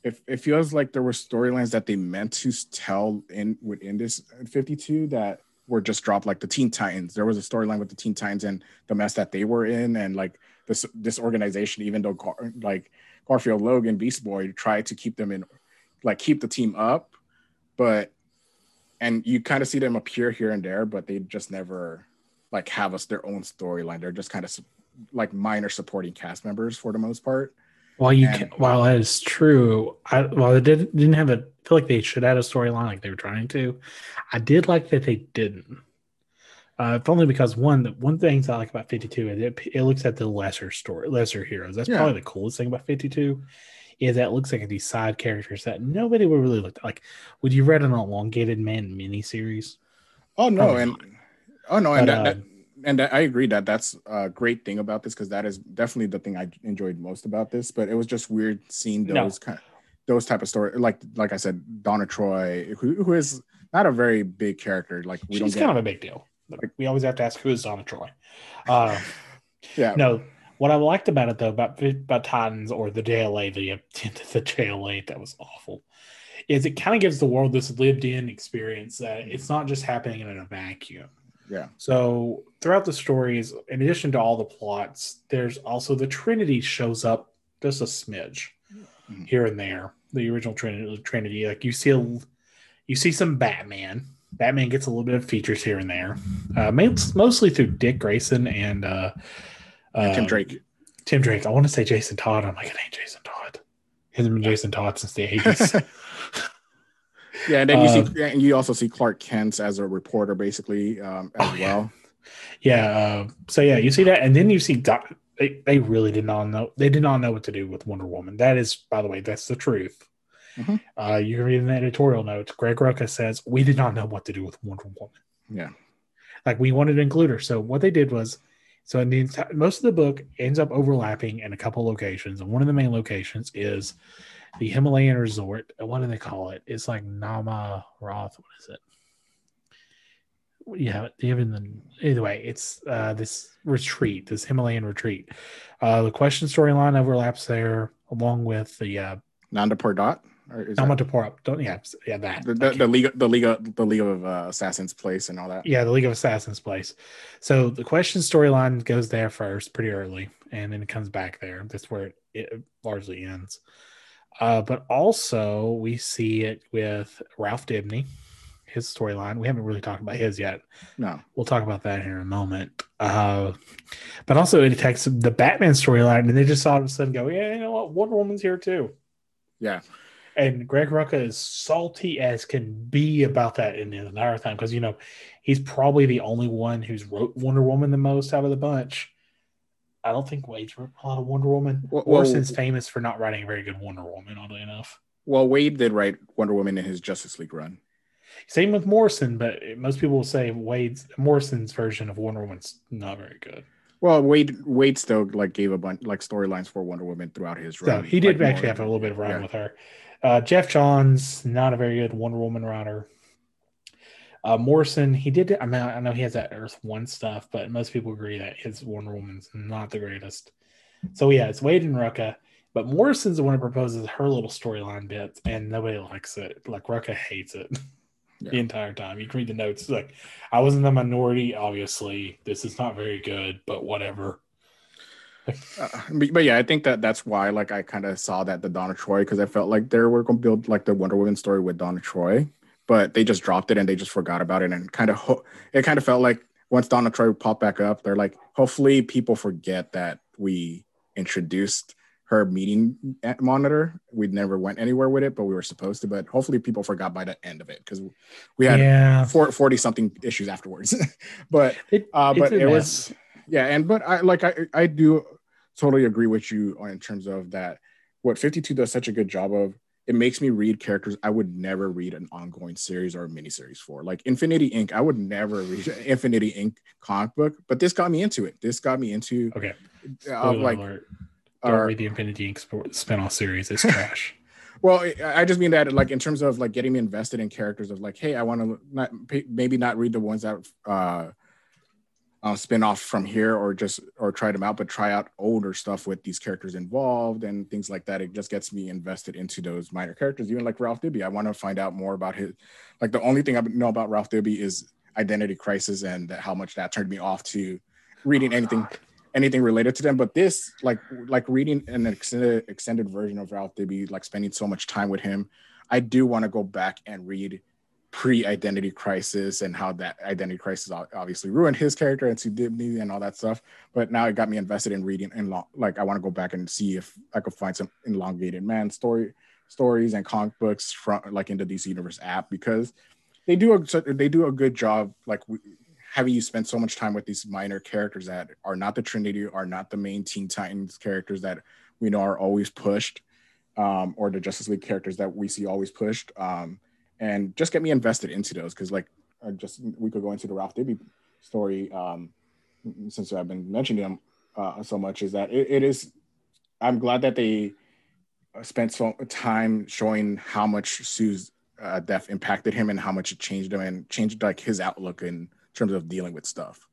A: if it feels like there were storylines that they meant to tell in within this 52 that were just dropped, like the Teen Titans. There was a storyline with the Teen Titans and the mess that they were in, and like this this organization, even though Gar- like Garfield Logan, Beast Boy tried to keep them in, like keep the team up, but and you kind of see them appear here and there, but they just never like have us their own storyline. They're just kind of like minor supporting cast members for the most part.
B: While you and, can, while that is true, I while they didn't didn't have a feel like they should add a storyline like they were trying to. I did like that they didn't. Uh, if only because one the one thing I like about 52 is it, it looks at the lesser story, lesser heroes. That's yeah. probably the coolest thing about 52 is that it looks like these side characters that nobody would really look at. like. Would you read an elongated man miniseries?
A: Oh no, probably and not. oh no, and but, that, uh, that and I agree that that's a great thing about this because that is definitely the thing I enjoyed most about this. But it was just weird seeing those no. kind, of, those type of story. Like like I said, Donna Troy, who, who is not a very big character. Like
B: we she's don't kind of a big deal. Like, we always have to ask who is Donna Troy. Uh, yeah. No, what I liked about it though about about Titans or the JLA, the the JLA that was awful, is it kind of gives the world this lived in experience that it's not just happening in a vacuum.
A: Yeah.
B: So throughout the stories, in addition to all the plots, there's also the Trinity shows up just a smidge mm-hmm. here and there. The original Trinity, Trinity, like you see, a, you see some Batman. Batman gets a little bit of features here and there, uh, mostly through Dick Grayson and uh,
A: uh, Tim Drake.
B: Tim Drake. I want to say Jason Todd. I'm like, it ain't Jason Todd. It hasn't been Jason Todd since the 80s.
A: Yeah, and then you see, and you also see Clark Kent as a reporter, basically um, as oh, well.
B: Yeah. yeah uh, so yeah, you see that, and then you see Doc, they, they really did not know. They did not know what to do with Wonder Woman. That is, by the way, that's the truth. Mm-hmm. Uh, you can read in the editorial notes. Greg Rucka says we did not know what to do with Wonder Woman.
A: Yeah,
B: like we wanted to include her. So what they did was, so in the entire, most of the book ends up overlapping in a couple locations, and one of the main locations is the Himalayan resort. What do they call it? It's like Nama Roth. What is it? Yeah, even the either way, it's uh, this retreat, this Himalayan retreat. Uh, the question storyline overlaps there, along with the uh,
A: Nanda Dot.
B: Nanda that... Don't yeah, yeah that
A: the, the, the league the league of, the league of uh, assassins place and all that.
B: Yeah, the League of Assassins place. So the question storyline goes there first, pretty early, and then it comes back there. That's where it, it largely ends. Uh, but also, we see it with Ralph Dibny, his storyline. We haven't really talked about his yet.
A: No,
B: we'll talk about that here in a moment. Uh, but also, it attacks the Batman storyline, and they just all of a sudden go, "Yeah, you know what? Wonder Woman's here too."
A: Yeah.
B: And Greg Rucka is salty as can be about that in the entire time because you know he's probably the only one who's wrote Wonder Woman the most out of the bunch. I don't think Waid's wrote a lot of Wonder Woman. Well, Morrison's well, famous for not writing a very good Wonder Woman, oddly enough.
A: Well, Waid did write Wonder Woman in his Justice League run.
B: Same with Morrison, but most people will say Waid's Morrison's version of Wonder Woman's not very good.
A: Well, Waid Waid still like gave a bunch like storylines for Wonder Woman throughout his run.
B: So he did like, actually have a little bit of run yeah. with her. Uh, Geoff Johns, not a very good Wonder Woman writer. Uh, Morrison, he did. I mean, I know he has that Earth One stuff, but most people agree that his Wonder Woman's not the greatest. So yeah, it's Waid and Rucka, but Morrison's the one who proposes her little storyline bits, and nobody likes it. Like Rucka hates it yeah. the entire time. You can read the notes. It's like I was in the minority. Obviously, this is not very good, but whatever.
A: uh, but, but, yeah, I think that that's why like I kind of saw that the Donna Troy because I felt like they were going to build like the Wonder Woman story with Donna Troy, but they just dropped it and they just forgot about it and kind of ho- it kind of felt like once Donna Troy popped back up, they're like, hopefully people forget that we introduced her meeting monitor. We never went anywhere with it, but we were supposed to. But hopefully, people forgot by the end of it because we had yeah. 40 something issues afterwards. but it, uh, but it was yeah, and but I like I I do totally agree with you in terms of that. What 52 does such a good job of it makes me read characters I would never read an ongoing series or a miniseries for. Like Infinity Inc. I would never read Infinity Inc. comic book, but this got me into it. This got me into
B: okay. Uh, like alert. Don't read the Infinity Inc. spinoff series. It's trash.
A: well, I just mean that like in terms of like getting me invested in characters of like, hey, I want to not maybe not read the ones that uh, uh, spin off from here or just or try them out, but try out older stuff with these characters involved and things like that. It just gets me invested into those minor characters, even like Ralph Dibby. I want to find out more about his. Like the only thing I know about Ralph Dibby is Identity Crisis and how much that turned me off to reading oh, anything. God anything related to them. But this, like, like reading an extended extended version of Ralph Dibby, like spending so much time with him, I do want to go back and read pre-identity crisis and how that identity crisis obviously ruined his character and Dibny and all that stuff. But now it got me invested in reading and long, like I want to go back and see if I could find some elongated man story stories and comic books from like in the DC Universe app because they do a they do a good job like having you spend so much time with these minor characters that are not the Trinity, are not the main Teen Titans characters that we know are always pushed, um, or the Justice League characters that we see always pushed, um, and just get me invested into those because like I just we could go into the Ralph Dibby story um, since I've been mentioning him uh, so much is that it, it is. I'm glad that they spent so time showing how much Sue's uh, death impacted him and how much it changed him and changed like his outlook in terms of dealing with stuff.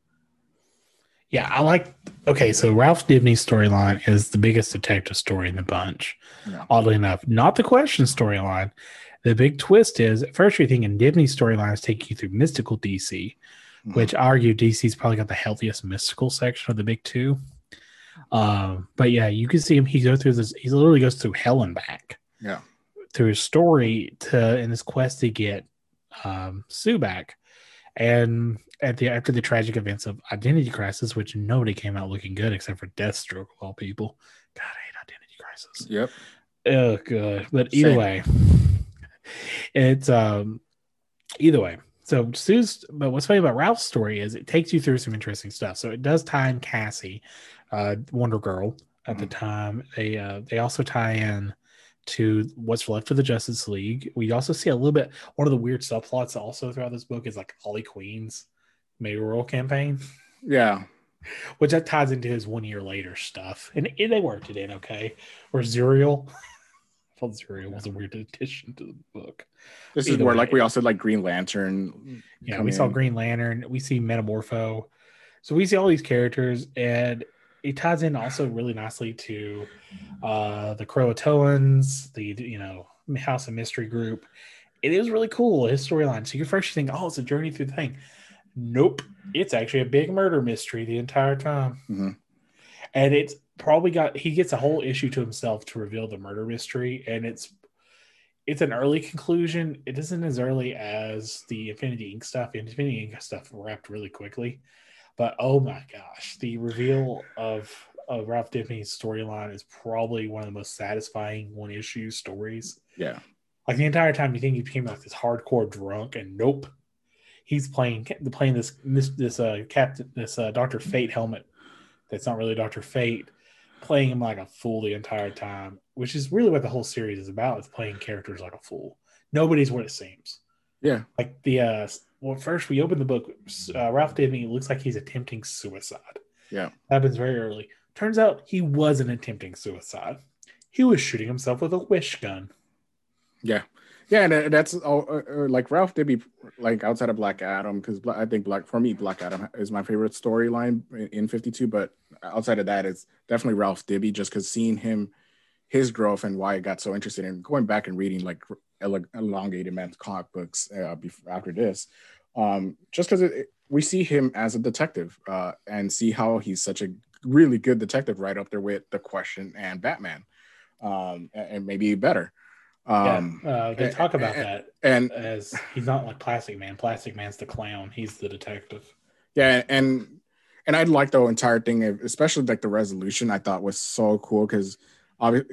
B: Yeah, I like. Okay, so Ralph Dibny's storyline is the biggest detective story in the bunch. Yeah. Oddly enough, not the question storyline. The big twist is at first you're thinking Dibny's storylines take you through mystical DC, mm-hmm. which I argue DC's probably got the healthiest mystical section of the big two. Um, but yeah, you can see him. He goes through this. He literally goes through hell and back.
A: Yeah,
B: through his story to in his quest to get um, Sue back, and at the after the tragic events of Identity Crisis, which nobody came out looking good except for Deathstroke of all people. God, I hate Identity Crisis.
A: Yep.
B: Oh, good. But either Same. way, it's um, either way. So Sue's, but what's funny about Ralph's story is it takes you through some interesting stuff. So it does tie in Cassie, uh, Wonder Girl at mm-hmm. the time. They uh, they also tie in to what's left of the Justice League. We also see a little bit one of the weird subplots also throughout this book is like Harley Quinn's mayoral campaign.
A: Yeah.
B: Which that ties into his one year later stuff. And they worked it in okay. Or Zuriel. I thought Zuriel was a weird addition to the book.
A: This Either is where way. like we also like Green Lantern.
B: Yeah, we in. saw Green Lantern, we see Metamorpho. So we see all these characters and it ties in also really nicely to uh the Croatoans, the you know House of Mystery group. It is really cool his storyline. So you first you think, oh, it's a journey through the thing. Nope, it's actually a big murder mystery the entire time,
A: mm-hmm.
B: and it's probably got he gets a whole issue to himself to reveal the murder mystery, and it's it's an early conclusion. It isn't as early as the Infinity Inc. stuff. Infinity Inc. stuff wrapped really quickly, but oh my gosh, the reveal of of Ralph Dibny's storyline is probably one of the most satisfying one issue stories.
A: Yeah.
B: Like the entire time you think he became like this hardcore drunk, and nope, he's playing the playing this this this uh captain this uh Doctor Fate helmet that's not really Doctor Fate, playing him like a fool the entire time, which is really what the whole series is about. It's playing characters like a fool. Nobody's what it seems.
A: Yeah,
B: like the uh well, first we open the book. Uh, Ralph Dibny looks like he's attempting suicide.
A: Yeah,
B: happens very early. Turns out he wasn't attempting suicide. He was shooting himself with a wish gun.
A: Yeah, yeah, and that's all, uh, uh, like Ralph Dibby, like outside of Black Adam, because I think Black for me Black Adam is my favorite storyline in Fifty Two. But outside of that, it's definitely Ralph Dibby, just because seeing him, his growth, and why I got so interested in going back and reading like elongated man comic books uh, before, after this, um, just because we see him as a detective uh, and see how he's such a really good detective, right up there with the Question and Batman, um, and maybe better. Um,
B: yeah, uh, they talk about and, that and as he's not like Plastic Man. Plastic Man's the clown. He's the detective.
A: Yeah, and and I like the entire thing, especially like the resolution. I thought was so cool because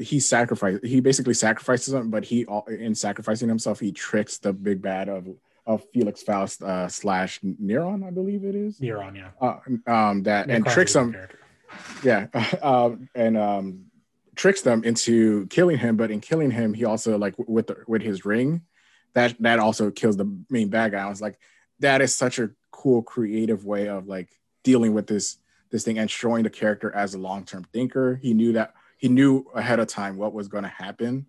A: he sacrificed. He basically sacrifices him, but he in sacrificing himself, he tricks the big bad of of Felix Faust uh, slash Neron, I believe it is.
B: Neron, yeah.
A: Uh, um, that and tricks him. Yeah, uh, and um, tricks them into killing him. But in killing him, he also like with the, with his ring, that that also kills the main bad guy. I was like, that is such a cool, creative way of like dealing with this this thing and showing the character as a long term thinker. He knew that he knew ahead of time what was going to happen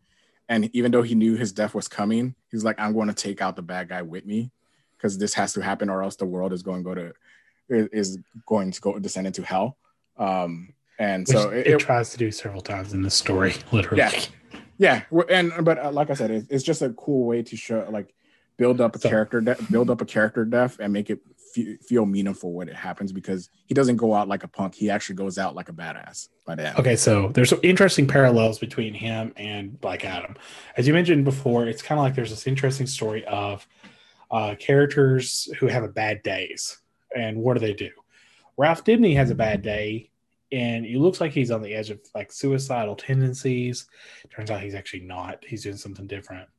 A: and even though he knew his death was coming, he's like, I'm going to take out the bad guy with me because this has to happen, or else the world is going to go to is going to go descend into hell. Um, and Which so
B: it, it, tries to do several times in the story, literally.
A: Yeah, yeah. And but uh, like I said, it, it's just a cool way to show like build up a so, character, de- build up a character death, and make it feel meaningful when it happens because he doesn't go out like a punk. He actually goes out like a badass by the
B: end. Okay, so there's interesting parallels between him and Black Adam. As you mentioned before, it's kind of like there's this interesting story of uh, characters who have a bad days, and what do they do? Ralph Dibny has a bad day, and it looks like he's on the edge of like suicidal tendencies. Turns out he's actually not. He's doing something different.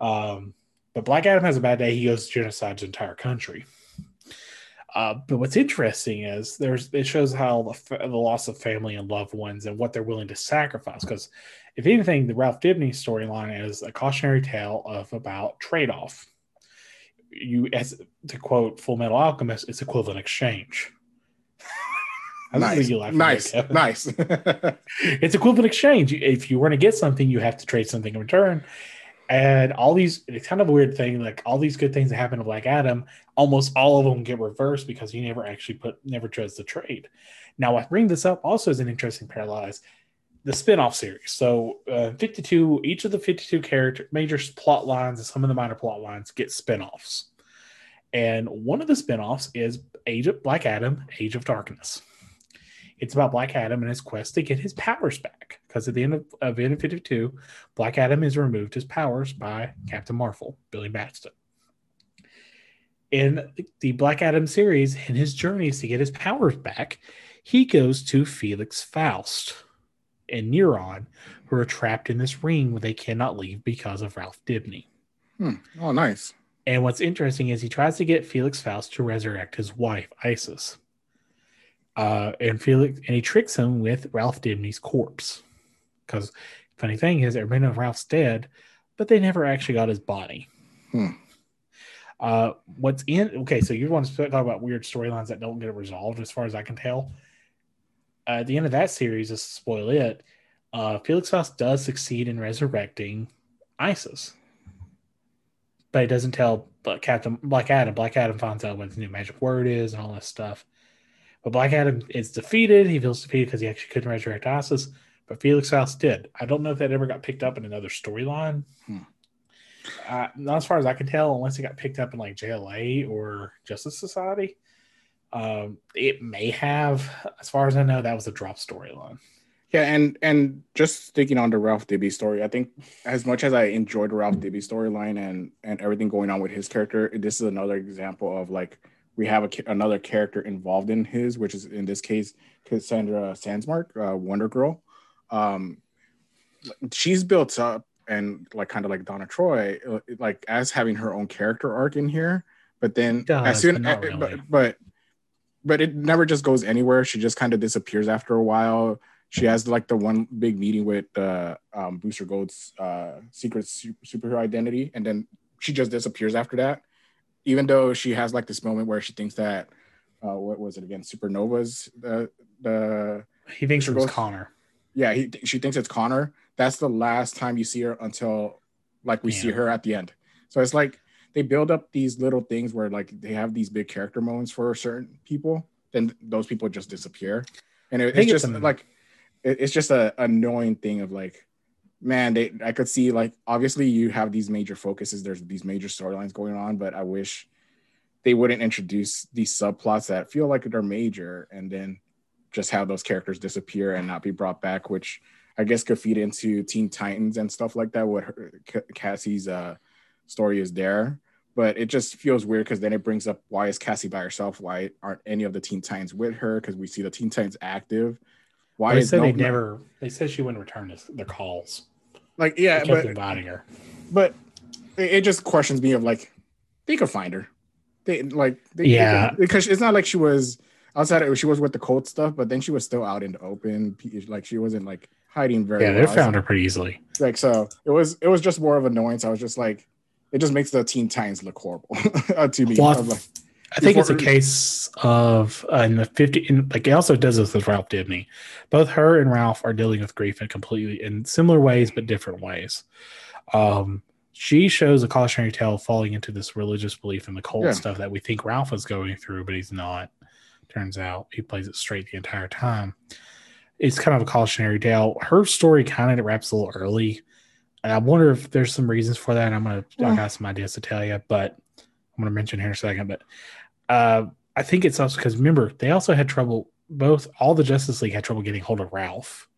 B: Um, but Black Adam has a bad day. He goes genocide's entire country. Uh, but what's interesting is there's it shows how the, the loss of family and loved ones and what they're willing to sacrifice. Because if anything, the Ralph Dibny storyline is a cautionary tale of about trade off. You, as to quote Full Metal Alchemist, it's equivalent exchange.
A: Nice, nice, nice.
B: it's equivalent exchange. If you want to get something, you have to trade something in return. And all these it's kind of a weird thing like all these good things that happen to black adam almost all of them get reversed because he never actually put never tries to trade. Now i bring this up also as an interesting parallel is the spin-off series. So uh, 52 each of the 52 character major plot lines and some of the minor plot lines get spin-offs. And one of the spin-offs is age of black adam age of darkness it's about Black Adam and his quest to get his powers back. Because at the end of, of end of 52, Black Adam is removed his powers by Captain Marvel, Billy Batson. In the Black Adam series, in his journeys to get his powers back, he goes to Felix Faust and Neron, who are trapped in this ring where they cannot leave because of Ralph Dibny.
A: Hmm. Oh, nice.
B: And what's interesting is he tries to get Felix Faust to resurrect his wife, Isis uh, and Felix and he tricks him with Ralph Dibny's corpse. Because funny thing is, everybody knows Ralph's dead, but they never actually got his body. Hmm. Uh, what's in okay? So you want to talk about weird storylines that don't get resolved, as far as I can tell. Uh, at the end of that series, just to spoil it, uh, Felix Faust does succeed in resurrecting Isis, but he doesn't tell but Captain Black Adam. Black Adam finds out what the new magic word is and all this stuff. But Black Adam is defeated. He feels defeated because he actually couldn't resurrect Isis, but Felix Faust did. I don't know if that ever got picked up in another storyline. Hmm. Uh, not as far as I can tell, unless it got picked up in like JLA or Justice Society. Um, it may have. As far as I know, that was a drop storyline.
A: Yeah, and and just sticking on the Ralph Dibny story, I think as much as I enjoyed Ralph Dibny storyline and and everything going on with his character, this is another example of like we have a, another character involved in his, which is in this case Cassandra Sandsmark, uh, Wonder Girl. Um, she's built up and like kind of like Donna Troy, uh, like as having her own character arc in here. But then Does, as soon, but, really. but, but but it never just goes anywhere. She just kind of disappears after a while. She has like the one big meeting with uh, um, Booster Gold's uh, secret superhero identity, and then she just disappears after that even though she has like this moment where she thinks that uh, what was it again? Supernova's the the
B: he thinks it was Conner.
A: Yeah, he she thinks it's Conner. That's the last time you see her until like we yeah. see her at the end. So it's like they build up these little things where like they have these big character moments for certain people, then those people just disappear, and it, it's just it's like it, it's just a annoying thing of like man, they I could see like obviously you have these major focuses, there's these major storylines going on, but I wish they wouldn't introduce these subplots that feel like they're major and then just have those characters disappear and not be brought back, which I guess could feed into Teen Titans and stuff like that. What her, Cassie's uh, story is there, but it just feels weird because then it brings up why is Cassie by herself? Why aren't any of the Teen Titans with her? Because we see the Teen Titans active,
B: Why they said no, they never? They said she wouldn't return their calls.
A: Like yeah, but inviting her. But it, it, just questions me of like they could find her. They like they, yeah they because it's not like she was outside. Of, she was with the cold stuff, but then she was still out in the open. Like she wasn't like hiding very.
B: Yeah, they well. found her pretty easily.
A: Like so, it was it was just more of annoyance. I was just like, it just makes the Teen Titans look horrible uh, to me.
B: Like, I think it's a case of uh, in the 50 in, like it also does this with Ralph Dibny. Both her and Ralph are dealing with grief in completely in similar ways but different ways. Um, she shows a cautionary tale falling into this religious belief in the cult yeah. stuff that we think Ralph is going through, but he's not. Turns out he plays it straight the entire time. It's kind of a cautionary tale. Her story kind of wraps a little early. And I wonder if there's some reasons for that. I'm gonna yeah. I got some ideas to tell you, but I'm gonna mention here in a second. But uh, I think it's also because remember they also had trouble. Both all the Justice League had trouble getting hold of Ralph.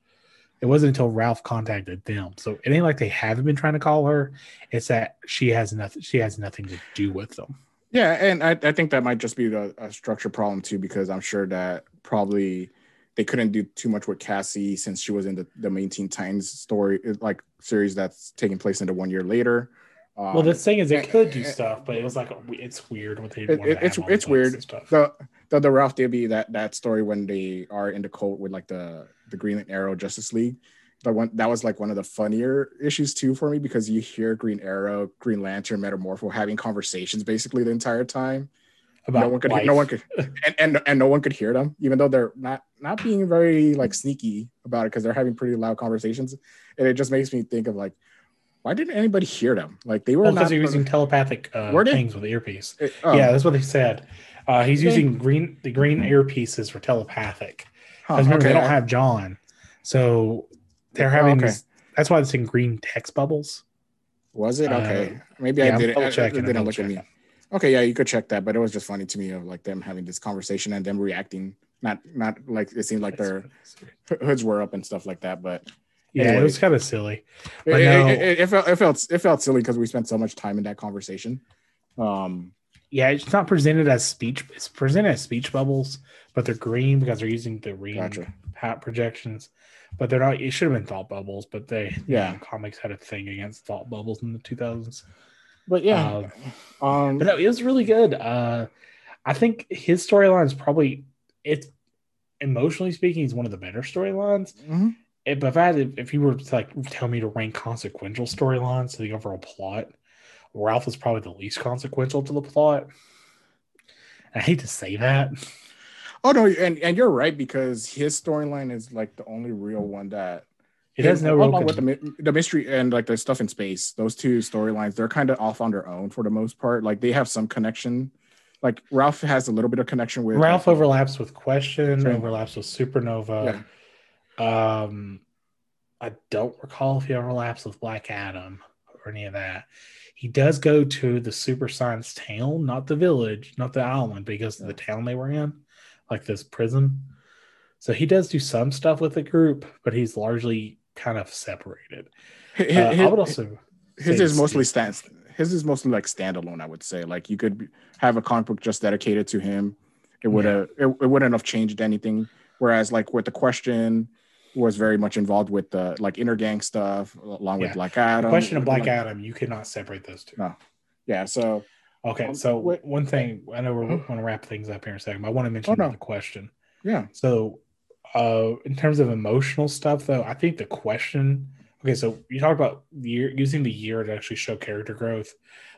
B: It wasn't until Ralph contacted them. So it ain't like they haven't been trying to call her. It's that she has nothing. She has nothing to do with them.
A: Yeah, and I, I think that might just be the, a structure problem too, because I'm sure that probably they couldn't do too much with Cassie since she was in the, the main Teen Titans story, like series that's taking place into one year later.
B: Um, well, the thing is, it could do stuff, but it was like it's weird what they. It,
A: it, it's it's weird. The, the the Ralph Dibny that that story when they are in the cult with like the the Green Arrow Justice League. The one that was like one of the funnier issues too for me because you hear Green Arrow, Green Lantern, Metamorpho having conversations basically the entire time. About no one could, no one could, and, and and no one could hear them, even though they're not not being very like sneaky about it because they're having pretty loud conversations, and it just makes me think of like why didn't anybody hear them? Like they were
B: well, because they're using telepathic uh, things with the earpiece. It, oh. Yeah, that's what they said. Uh, he's okay. using green the green earpieces for telepathic. Because huh, remember okay. they don't have John, so they're having. Oh, okay. This, that's why it's in green text bubbles.
A: Was it okay? Uh, Maybe yeah, I didn't. I, I didn't look at me. Okay, yeah, you could check that, but it was just funny to me of like them having this conversation and them reacting. Not not like it seemed like their hoods were up and stuff like that, but
B: yeah, anyway, it was kind of silly.
A: But it, no, it, it, it, felt it felt it felt silly because we spent so much time in that conversation. Um,
B: yeah, it's not presented as speech. It's presented as speech bubbles, but they're green because they're using the green gotcha. hat projections. But they're not. It should have been thought bubbles, but they yeah, know, comics had a thing against thought bubbles in the two thousands.
A: But yeah,
B: uh, um, but no, it was really good. Uh, I think his storyline is probably it's emotionally speaking, he's one of the better storylines. Mm-hmm if, if I had if you were to like tell me to rank consequential storylines to the overall plot, Ralph is probably the least consequential to the plot. I hate to say that.
A: Oh no, and, and you're right because his storyline is like the only real one that
B: it has no oh, along
A: with the, the mystery and like the stuff in space. Those two storylines, they're kind of off on their own for the most part. Like they have some connection. Like Ralph has a little bit of connection with
B: Ralph like, overlaps with Question, overlaps with Supernova. Yeah um, I don't recall if he overlaps with Black Adam or any of that. He does go to the super science town, not the village, not the island, because of the town they were in, like this prison. So he does do some stuff with the group, but he's largely kind of separated. His, uh, I would also
A: his is mostly stands. His is mostly like standalone. I would say like you could have a comic book just dedicated to him. It would have yeah. it, it wouldn't have changed anything. Whereas like with the question was very much involved with the like Intergang stuff along yeah. with Black Adam.
B: The question of Black like, Adam, you cannot separate those two.
A: No. Yeah. So
B: okay. Um, so wait, one thing I know we're uh-huh. going to wrap things up here in a second. but I want to mention oh, no. the question.
A: Yeah.
B: So uh in terms of emotional stuff though, I think the question okay, so you talk about year using the year to actually show character growth.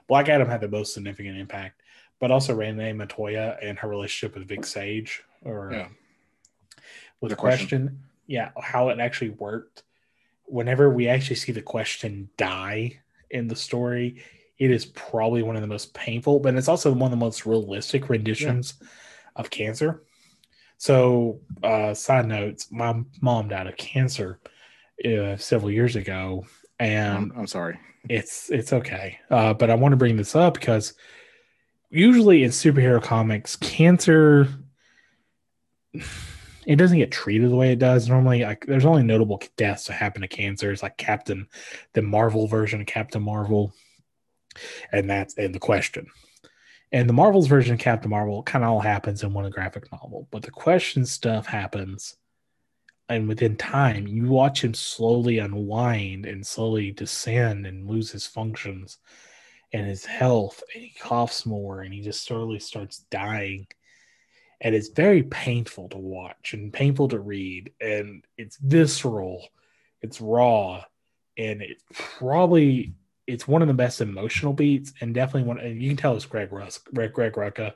B: Black Adam had the most significant impact, but also Renee Montoya and her relationship with Vic Sage or yeah. with the question. question yeah, how it actually worked. Whenever we actually see the question die in the story, it is probably one of the most painful, but it's also one of the most realistic renditions yeah. of cancer. So, uh, side notes: my mom died of cancer uh, several years ago, and
A: I'm, I'm sorry.
B: It's it's okay, uh, but I want to bring this up because usually in superhero comics, cancer it doesn't get treated the way it does normally. Like there's only notable deaths that happen to cancer. It's like Captain, the Marvel version of Captain Marvel, and that's in the question. And the Marvel's version of Captain Marvel kind of all happens in one graphic novel, but the question stuff happens and within time, you watch him slowly unwind and slowly descend and lose his functions and his health, and he coughs more, and he just slowly starts dying. And it's very painful to watch and painful to read, and it's visceral, it's raw, and it probably it's one of the best emotional beats, and definitely one. And you can tell it's Greg Russ, Greg Greg Rucka,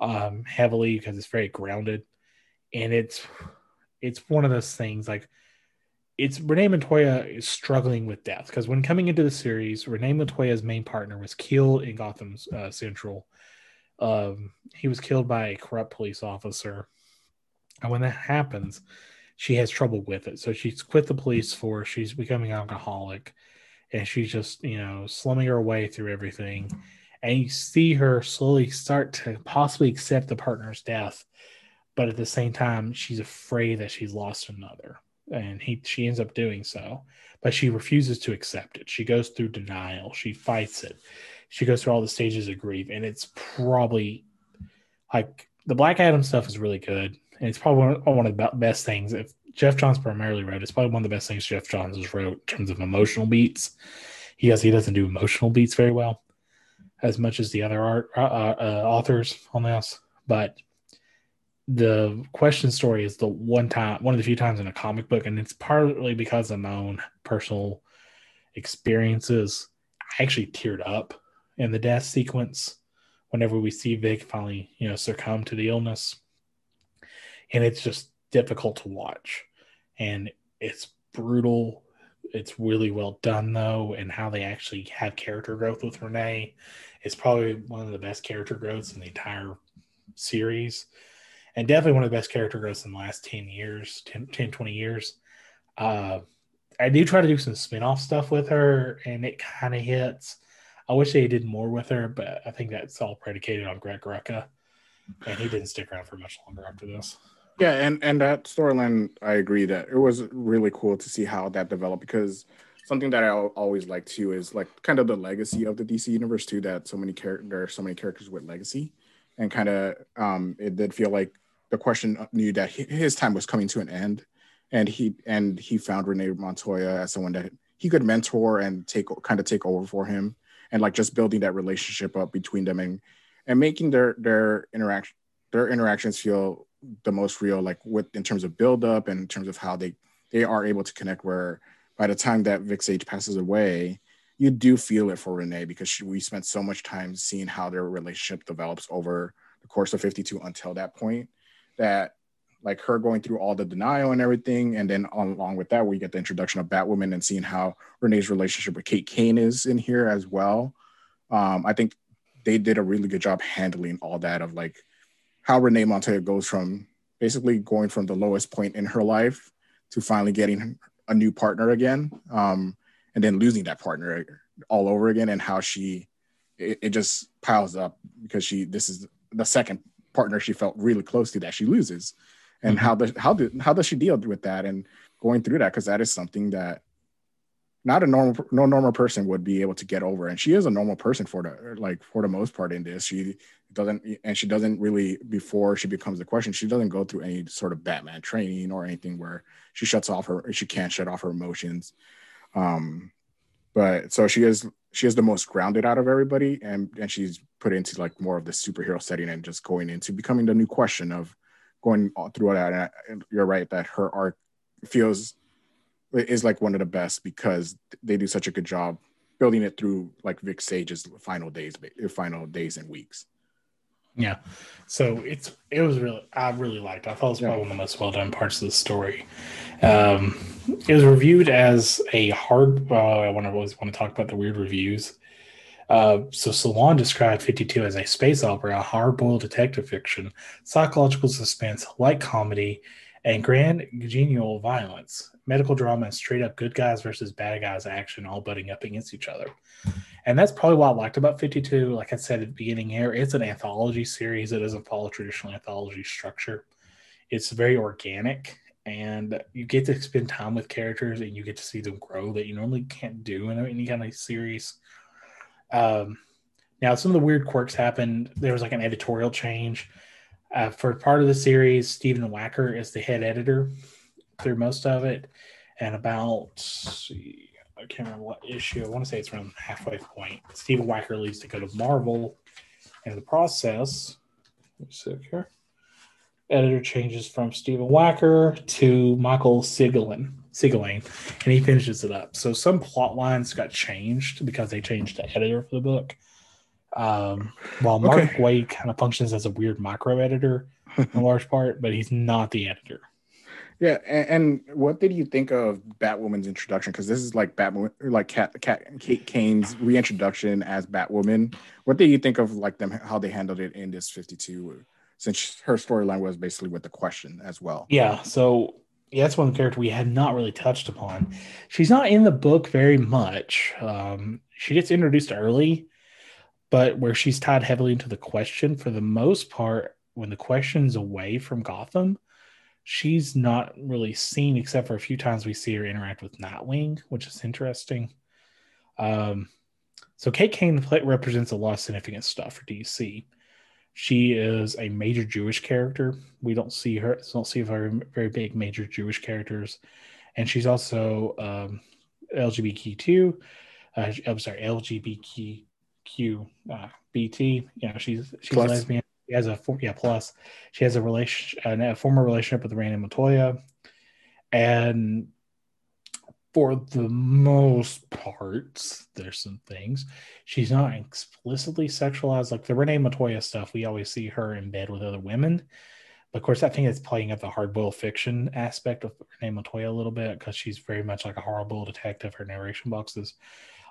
B: um, heavily because it's very grounded, and it's it's one of those things like it's Renee Montoya is struggling with death because when coming into the series, Renee Montoya's main partner was killed in Gotham uh, Central. Um, he was killed by a corrupt police officer, and when that happens, she has trouble with it. So she's quit the police force. She's becoming alcoholic, and she's just you know slumming her way through everything. And you see her slowly start to possibly accept the partner's death, but at the same time, she's afraid that she's lost another. And he she ends up doing so. But she refuses to accept it. She goes through denial. She fights it she goes through all the stages of grief and it's probably like the black adam stuff is really good and it's probably one of the best things. If Geoff johns primarily wrote it's probably one of the best things Geoff johns has wrote in terms of emotional beats. He has he doesn't do emotional beats very well as much as the other art uh, uh, authors on this but the question story is the one time one of the few times in a comic book and it's partly because of my own personal experiences i actually teared up in the death sequence whenever we see vic finally you know succumb to the illness. And it's just difficult to watch. And it's brutal. It's really well done though and how they actually have character growth with renee is probably one of the best character growths in the entire series. And definitely one of the best character growths in the last 10 years 10, 10 20 years. Uh, i do try to do some spin-off stuff with her and it kind of hits i wish they did more with her but i think that's all predicated on greg rucka. And he didn't stick around for much longer after this.
A: Yeah and and that storyline i agree that it was really cool to see how that developed because something that i always like too is like kind of the legacy of the dc universe too that so many characters there are so many characters with legacy. And kind of um, it did feel like the question knew that his time was coming to an end, and he and he found Renee Montoya as someone that he could mentor and take kind of take over for him, and like just building that relationship up between them and and making their their interaction their interactions feel the most real, like with in terms of build up and in terms of how they they are able to connect. Where by the time that Vic Sage passes away, you do feel it for Renee because she, we spent so much time seeing how their relationship develops over the course of 52 until that point that like her going through all the denial and everything. And then along with that, we get the introduction of Batwoman and seeing how Renee's relationship with Kate Kane is in here as well. Um, I think they did a really good job handling all that of like how Renee Montoya goes from basically going from the lowest point in her life to finally getting a new partner again. Um, and then losing that partner all over again and how she it, it just piles up because she this is the second partner she felt really close to that she loses and mm-hmm. how does how do how does she deal with that and going through that? Because that is something that not a normal no normal person would be able to get over. And she is a normal person for the like for the most part in this. She doesn't and she doesn't really before she becomes the question she doesn't go through any sort of batman training or anything where she shuts off her she can't shut off her emotions. Um but so she is she is the most grounded out of everybody. And and she's put into like more of the superhero setting and just going into becoming the new question of going through that and you're right that her art feels is like one of the best because they do such a good job building it through like Vic Sage's final days final days and weeks
B: yeah so it's it was really i really liked it. i thought it was probably yeah. one of the most well done parts of the story um it was reviewed as a hard well i want to always want to talk about the weird reviews uh, so Salon described 52 as a space opera, a hard-boiled detective fiction, psychological suspense, light comedy, and grand guignol violence, medical drama, and straight-up good guys versus bad guys action, all butting up against each other. And that's probably what I liked about 52. Like I said at the beginning here, it's an anthology series. It doesn't follow traditional anthology structure. It's very organic, and you get to spend time with characters, and you get to see them grow that you normally can't do in any kind of series um, now, some of the weird quirks happened. There was like an editorial change. Uh, for part of the series, Stephen Wacker is the head editor. through most of it, and about see, I can't remember what issue. I want to say it's around halfway point. Stephen Wacker leaves to go to Marvel. In the process, let's see here. Editor changes from Stephen Wacker to Michael Siglain, Siglain, and he finishes it up. So some plot lines got changed because they changed the editor for the book. Um, while Mark okay. Waid kind of functions as a weird micro editor in large part, but he's not the editor.
A: Yeah, and, and, what did you think of Batwoman's introduction? Because this is like Batwoman, like Cat, Cat, Kate Kane's reintroduction as Batwoman. What did you think of like them how they handled it in this Fifty Two? Since her storyline was basically with the question as well.
B: Yeah, so yeah, that's one character we had not really touched upon. She's not in the book very much. Um, she gets introduced early, but where she's tied heavily into the question for the most part, when the question's away from Gotham, she's not really seen except for a few times we see her interact with Nightwing, which is interesting. Um, so Kate Kane represents a lot of significant stuff for DC. She is a major Jewish character. We don't see her, don't see very very big major Jewish characters, and she's also um, LGBTQ. Uh, I'm sorry, LGBTQ uh, BT. You know, she's she's Plus. lesbian she has a yeah plus she has a relation a former relationship with Renee Montoya, and for the most parts, there's some things she's not explicitly sexualized. Like the Renee Montoya stuff, we always see her in bed with other women. But of course, I think it's playing at the hardboiled fiction aspect of Renee Montoya a little bit because she's very much like a horrible detective. Her narration boxes.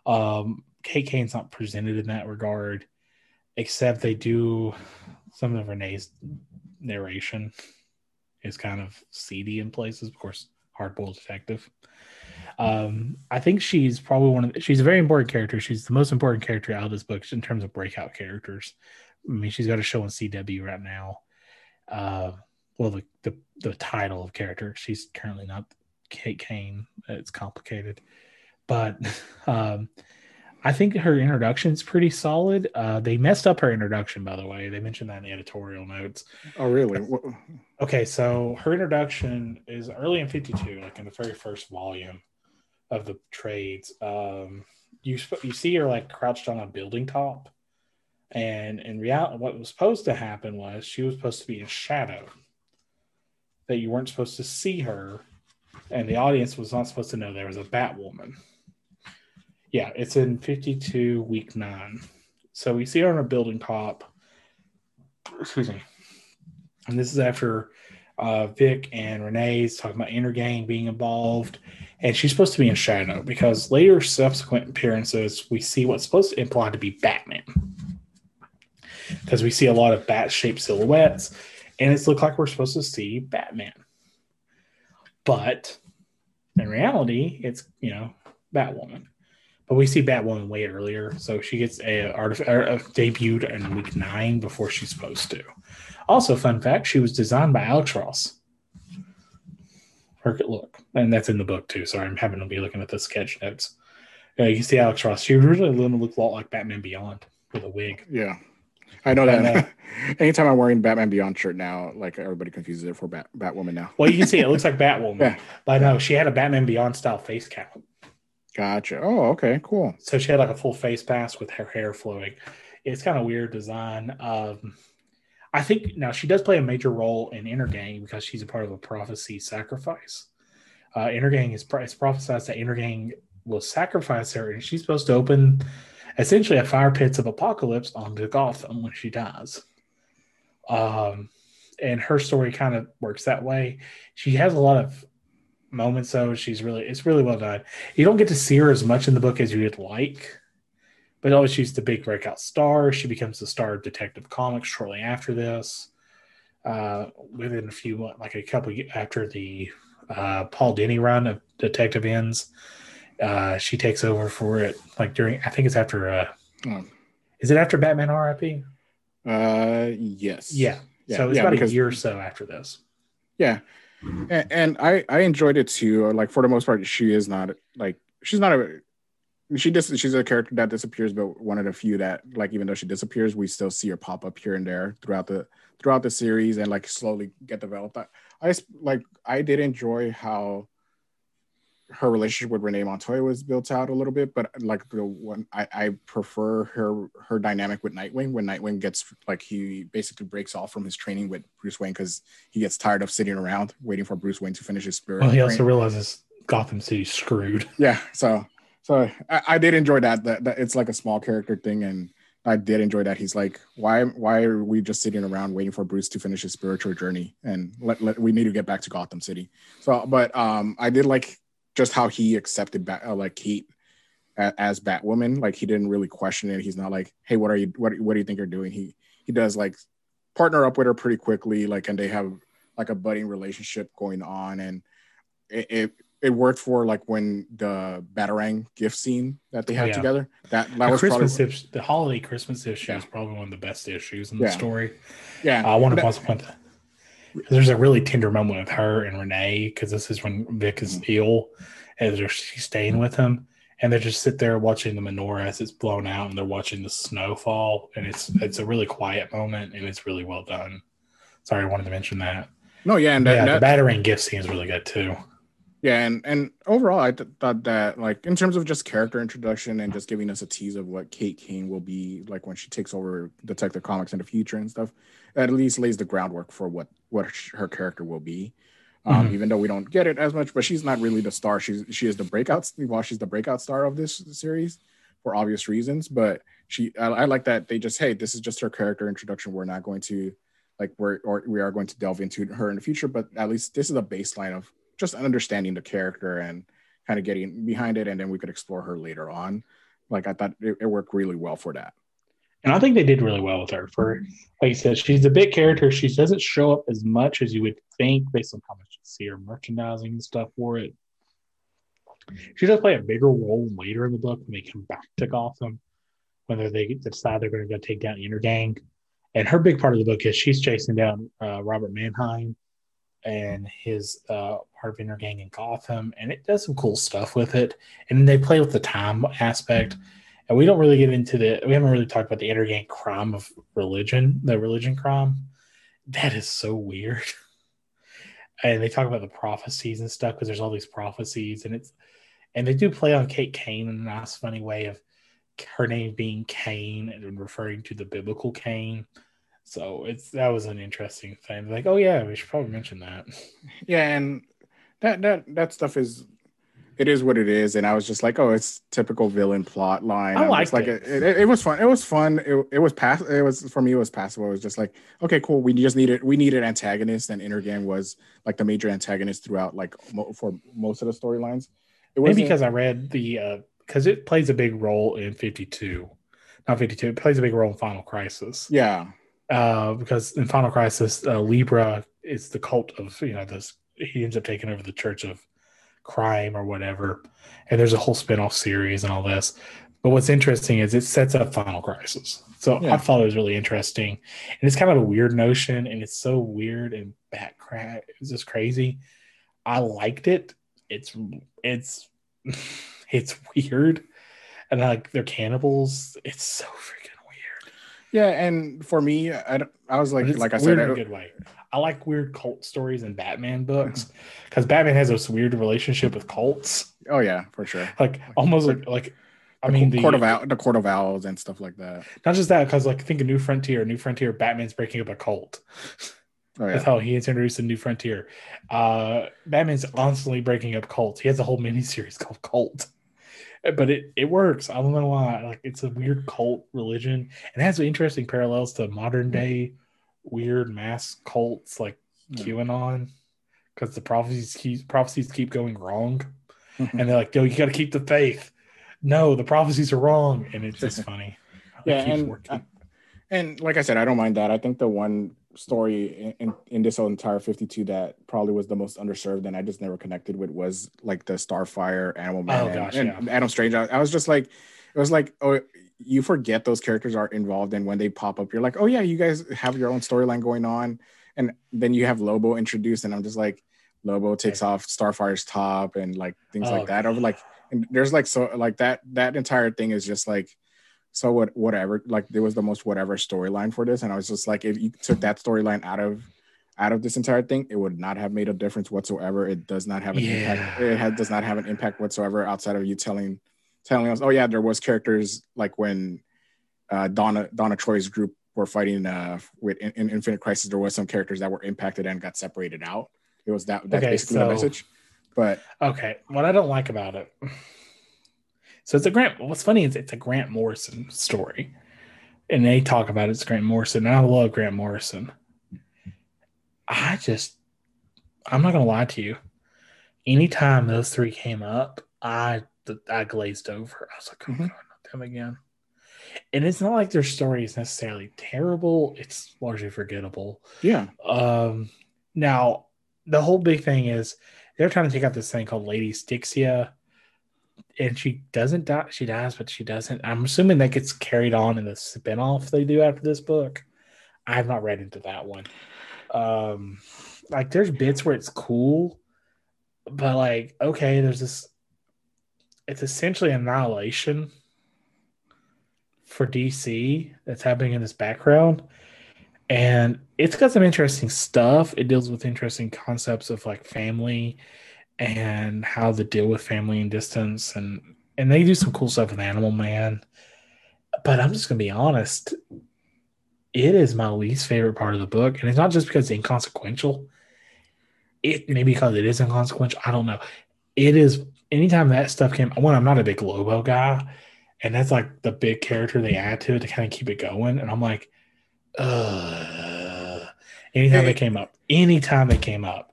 B: Um, Kate Kane's not presented in that regard, except they do some of Renee's narration is kind of seedy in places. Of course, hardboiled detective. Um, I think she's probably one of the, she's a very important character. She's the most important character out of this book in terms of breakout characters. I mean, she's got a show on CW right now. Uh, well, the, the the title of character. She's currently not Kate Kane. It's complicated, but um, I think her introduction is pretty solid. Uh, they messed up her introduction, by the way. They mentioned that in the editorial notes.
A: Oh, really?
B: okay, so her introduction is early in 52, like in the very first volume of the trades. Um, you you see her like crouched on a building top, and in reality, what was supposed to happen was she was supposed to be in shadow. That you weren't supposed to see her, and the audience was not supposed to know there was a Batwoman yeah, it's in 52, week nine. So we see her on a building top. Excuse me. And this is after uh, Vic and Renee's talking about Intergang being involved. And she's supposed to be in shadow because later subsequent appearances, we see what's supposed to imply to be Batman. Because we see a lot of bat shaped silhouettes, and it's looked like we're supposed to see Batman. But in reality, it's, you know, Batwoman. But we see Batwoman way earlier, so she gets a, artif- er, a debuted in week nine before she's supposed to. Also, fun fact: she was designed by Alex Ross. Her look, and that's in the book too. Sorry, I'm having to be looking at the sketch notes. Yeah, you can see Alex Ross. She originally looked a lot like Batman Beyond with a wig.
A: Yeah, I know that. And, uh, Anytime I'm wearing Batman Beyond shirt now, like everybody confuses it for Bat Batwoman now.
B: well, you can see it looks like Batwoman, yeah. but no, she had a Batman Beyond style face cap.
A: Gotcha. Oh, okay, cool.
B: So she had like a full face mask with her hair flowing. It's kind of weird design. Um, I think now she does play a major role in Intergang because she's a part of a prophecy sacrifice. Uh, Intergang is it's prophesied that Intergang will sacrifice her, and she's supposed to open essentially a fire pits of apocalypse onto Gotham when she dies. Um, and her story kind of works that way. She has a lot of moments though. She's really it's really well done. You don't get to see her as much in the book as you'd like, but always she's the big breakout star. She becomes the star of Detective Comics shortly after this. Uh, within a few months, like a couple after the uh, Paul Dini run of Detective ends, uh, she takes over for it. Like during I think it's after. Uh, oh. Is it after Batman R.I.P.?
A: Uh, yes.
B: Yeah. yeah. So it's yeah, about because, a year or so after this.
A: Yeah, and, and, I I enjoyed it too. Like for the most part, she is not like she's not a she dis- she's a character that disappears, but one of the few that like even though she disappears, we still see her pop up here and there throughout the throughout the series and like slowly get developed. I, I like I did enjoy how her relationship with Renee Montoya was built out a little bit, but like the one I, I prefer her her dynamic with Nightwing when Nightwing gets like he basically breaks off from his training with Bruce Wayne because he gets tired of sitting around waiting for Bruce Wayne to finish his spirit.
B: Well, he also realizes Gotham City's screwed.
A: Yeah, so so I, I did enjoy that, that that it's like a small character thing and I did enjoy that. He's like, why why are we just sitting around waiting for Bruce to finish his spiritual journey and let, let we need to get back to Gotham City. So, but um, I did like just how he accepted ba- uh, like Kate as Batwoman. Like he didn't really question it. He's not like, hey, what are you what what do you think you're doing? He he does like partner up with her pretty quickly, like, and they have like a budding relationship going on, and it, it it worked for like when the Batarang gift scene that they had yeah. together. That that
B: the was Christmas probably, issue, the holiday Christmas issue yeah. is probably one of the best issues in the story.
A: Yeah,
B: I want to point that there's a really tender moment with her and Renee because this is when Vic is mm-hmm. ill and she's staying with him, and they just sit there watching the menorah as it's blown out, and they're watching the snow fall, and it's it's a really quiet moment, and it's really well done. Sorry, I wanted to mention that.
A: No, yeah, and
B: yeah, that, the Batarang gift scene is really good too.
A: Yeah, and and overall, I th- thought that like in terms of just character introduction and just giving us a tease of what Kate Kane will be like when she takes over Detective Comics in the future and stuff, at least lays the groundwork for what what her character will be. Um, mm-hmm. Even though we don't get it as much, but she's not really the star. She's she is the breakout. Well, she's the breakout star of this series for obvious reasons. But she, I, I like that they just hey, this is just her character introduction. We're not going to like we're or we are going to delve into her in the future, but at least this is a baseline of just understanding the character and kind of getting behind it, and then we could explore her later on. Like I thought it, it worked really well for that.
B: And I think they did really well with her. For like you said, she's a big character. She doesn't show up as much as you would think based on how much you see her merchandising and stuff for it. She does play a bigger role later in the book when they come back to Gotham, whether they decide they're going to go take down the Intergang, And her big part of the book is she's chasing down uh, Robert Mannheim and his uh, part of Intergang in Gotham, and it does some cool stuff with it. And they play with the time aspect, and we don't really get into the. We haven't really talked about the Intergang crime of religion, the religion crime. That is so weird. and they talk about the prophecies and stuff because there's all these prophecies, and it's and they do play on Kate Kane in a nice, funny way of her name being Cain and referring to the biblical Cain so it's that was an interesting thing. Like, oh yeah, we should probably mention that.
A: Yeah, and that that that stuff is it is what it is, and I was just like, oh, it's typical villain plot line.
B: I like
A: like
B: it.
A: It, it. it. was fun. It was fun. It, it was pass. It was for me. It was passable. It was just like, okay, cool. We just needed we needed antagonist, and Intergang was like the major antagonist throughout like mo- for most of the storylines.
B: It was maybe because I read the because uh, it plays a big role in Fifty Two, not Fifty Two. It plays a big role in Final Crisis.
A: Yeah,
B: uh, because in Final Crisis, uh, Libra is the cult of you know this. He ends up taking over the Church of Crime or whatever, and there's a whole spin-off series and all this. But what's interesting is it sets up Final Crisis. So yeah. I thought it was really interesting, and it's kind of a weird notion, and it's so weird and back crack. It's just crazy. I liked it. It's it's it's weird, and like they're cannibals. It's so freaking
A: yeah, and for me, I, I was like, like I said,
B: in a good way. I like weird cult stories in Batman books because Batman has this weird relationship with cults.
A: Oh yeah, for sure.
B: Like almost like, like I mean,
A: the court of Owl, the court of owls and stuff like that.
B: Not just that, because like think of New Frontier. New Frontier, Batman's breaking up a cult. Oh, yeah. That's how he introduced a New Frontier. Uh, Batman's constantly breaking up cults. He has a whole miniseries called Cult but it, it works. I don't know why. Like it's a weird cult religion and it has interesting parallels to modern day weird mass cults like QAnon because the prophecies keep prophecies keep going wrong, mm-hmm. and they're like, "Yo, you got to keep the faith." No, the prophecies are wrong, and it's just funny.
A: yeah, and, uh, and like I said, I don't mind that. I think the one story in, in this entire 52 that probably was the most underserved and I just never connected with was like the Starfire Animal oh, Man oh, gosh, and, yeah. and, Adam Strange. I, I, was just like, it was like, oh, you forget those characters are involved, and when they pop up, you're like, oh yeah, you guys have your own storyline going on, and then you have Lobo introduced, and I'm just like, Lobo takes off Starfire's top and like things oh, like that. Over like, and there's like so like that that entire thing is just like so what whatever like there was the most whatever storyline for this and i was just like if you took that storyline out of out of this entire thing, it would not have made a difference whatsoever. It does not have an yeah. impact. It has, does not have an impact whatsoever outside of you telling telling us, oh yeah, there was characters like when uh, Donna Donna Troy's group were fighting uh, with in, in, Infinite Crisis. There was some characters that were impacted and got separated out. It was that that's okay, basically so, the message. But
B: okay, what I don't like about it. So it's a Grant. What's funny is it's a Grant Morrison story, and they talk about it's Grant Morrison. And I love Grant Morrison. I just, I'm not gonna lie to you. Anytime those three came up, I I glazed over. I was like, oh mm-hmm. god, not them again. And it's not like their story is necessarily terrible. It's largely forgettable.
A: Yeah.
B: Um. Now, the whole big thing is they're trying to take out this thing called Lady Styxia, and she doesn't die. She dies, but she doesn't. I'm assuming that gets carried on in the spinoff they do after this book. I have not read into that one. Um, like there's bits where it's cool, but like okay, there's this. It's essentially annihilation for DC that's happening in this background, and it's got some interesting stuff. It deals with interesting concepts of like family and how to deal with family and distance, and and they do some cool stuff with Animal Man. But I'm just gonna be honest, it is my least favorite part of the book, and it's not just because it's inconsequential. It maybe because it is inconsequential. I don't know. It is anytime that stuff came. When I'm not a big Lobo guy, and that's like the big character they add to it to kind of keep it going. And I'm like, uh, anytime they came up, anytime they came up,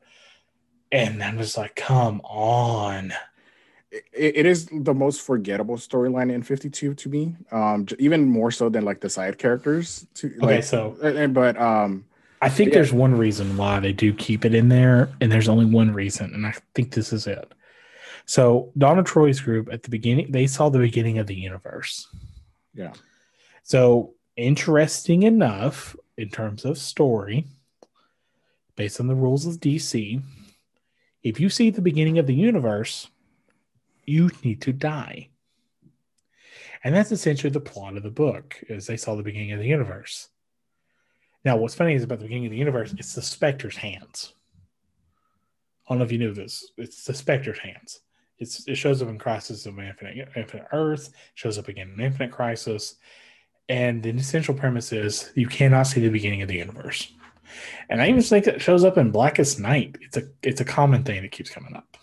B: and I'm just like, come on.
A: It, it is the most forgettable storyline in 52 to me, um, even more so than like the side characters. To,
B: okay,
A: like,
B: so
A: but um,
B: I think yeah. there's one reason why they do keep it in there, and there's only one reason, and I think this is it. So Donna Troy's group at the beginning, they saw the beginning of the universe.
A: Yeah.
B: So interesting enough, in terms of story, based on the rules of DC, if you see the beginning of the universe, you need to die. And that's essentially the plot of the book, is they saw the beginning of the universe. Now, what's funny is about the beginning of the universe, it's the Spectre's hands. I don't know if you knew this. It's the Spectre's hands. It's, it shows up in Crisis of Infinite, Infinite Earth, shows up again in Infinite Crisis. And the essential premise is you cannot see the beginning of the universe. And I even think it shows up in Blackest Night. It's a it's a common thing that keeps coming up.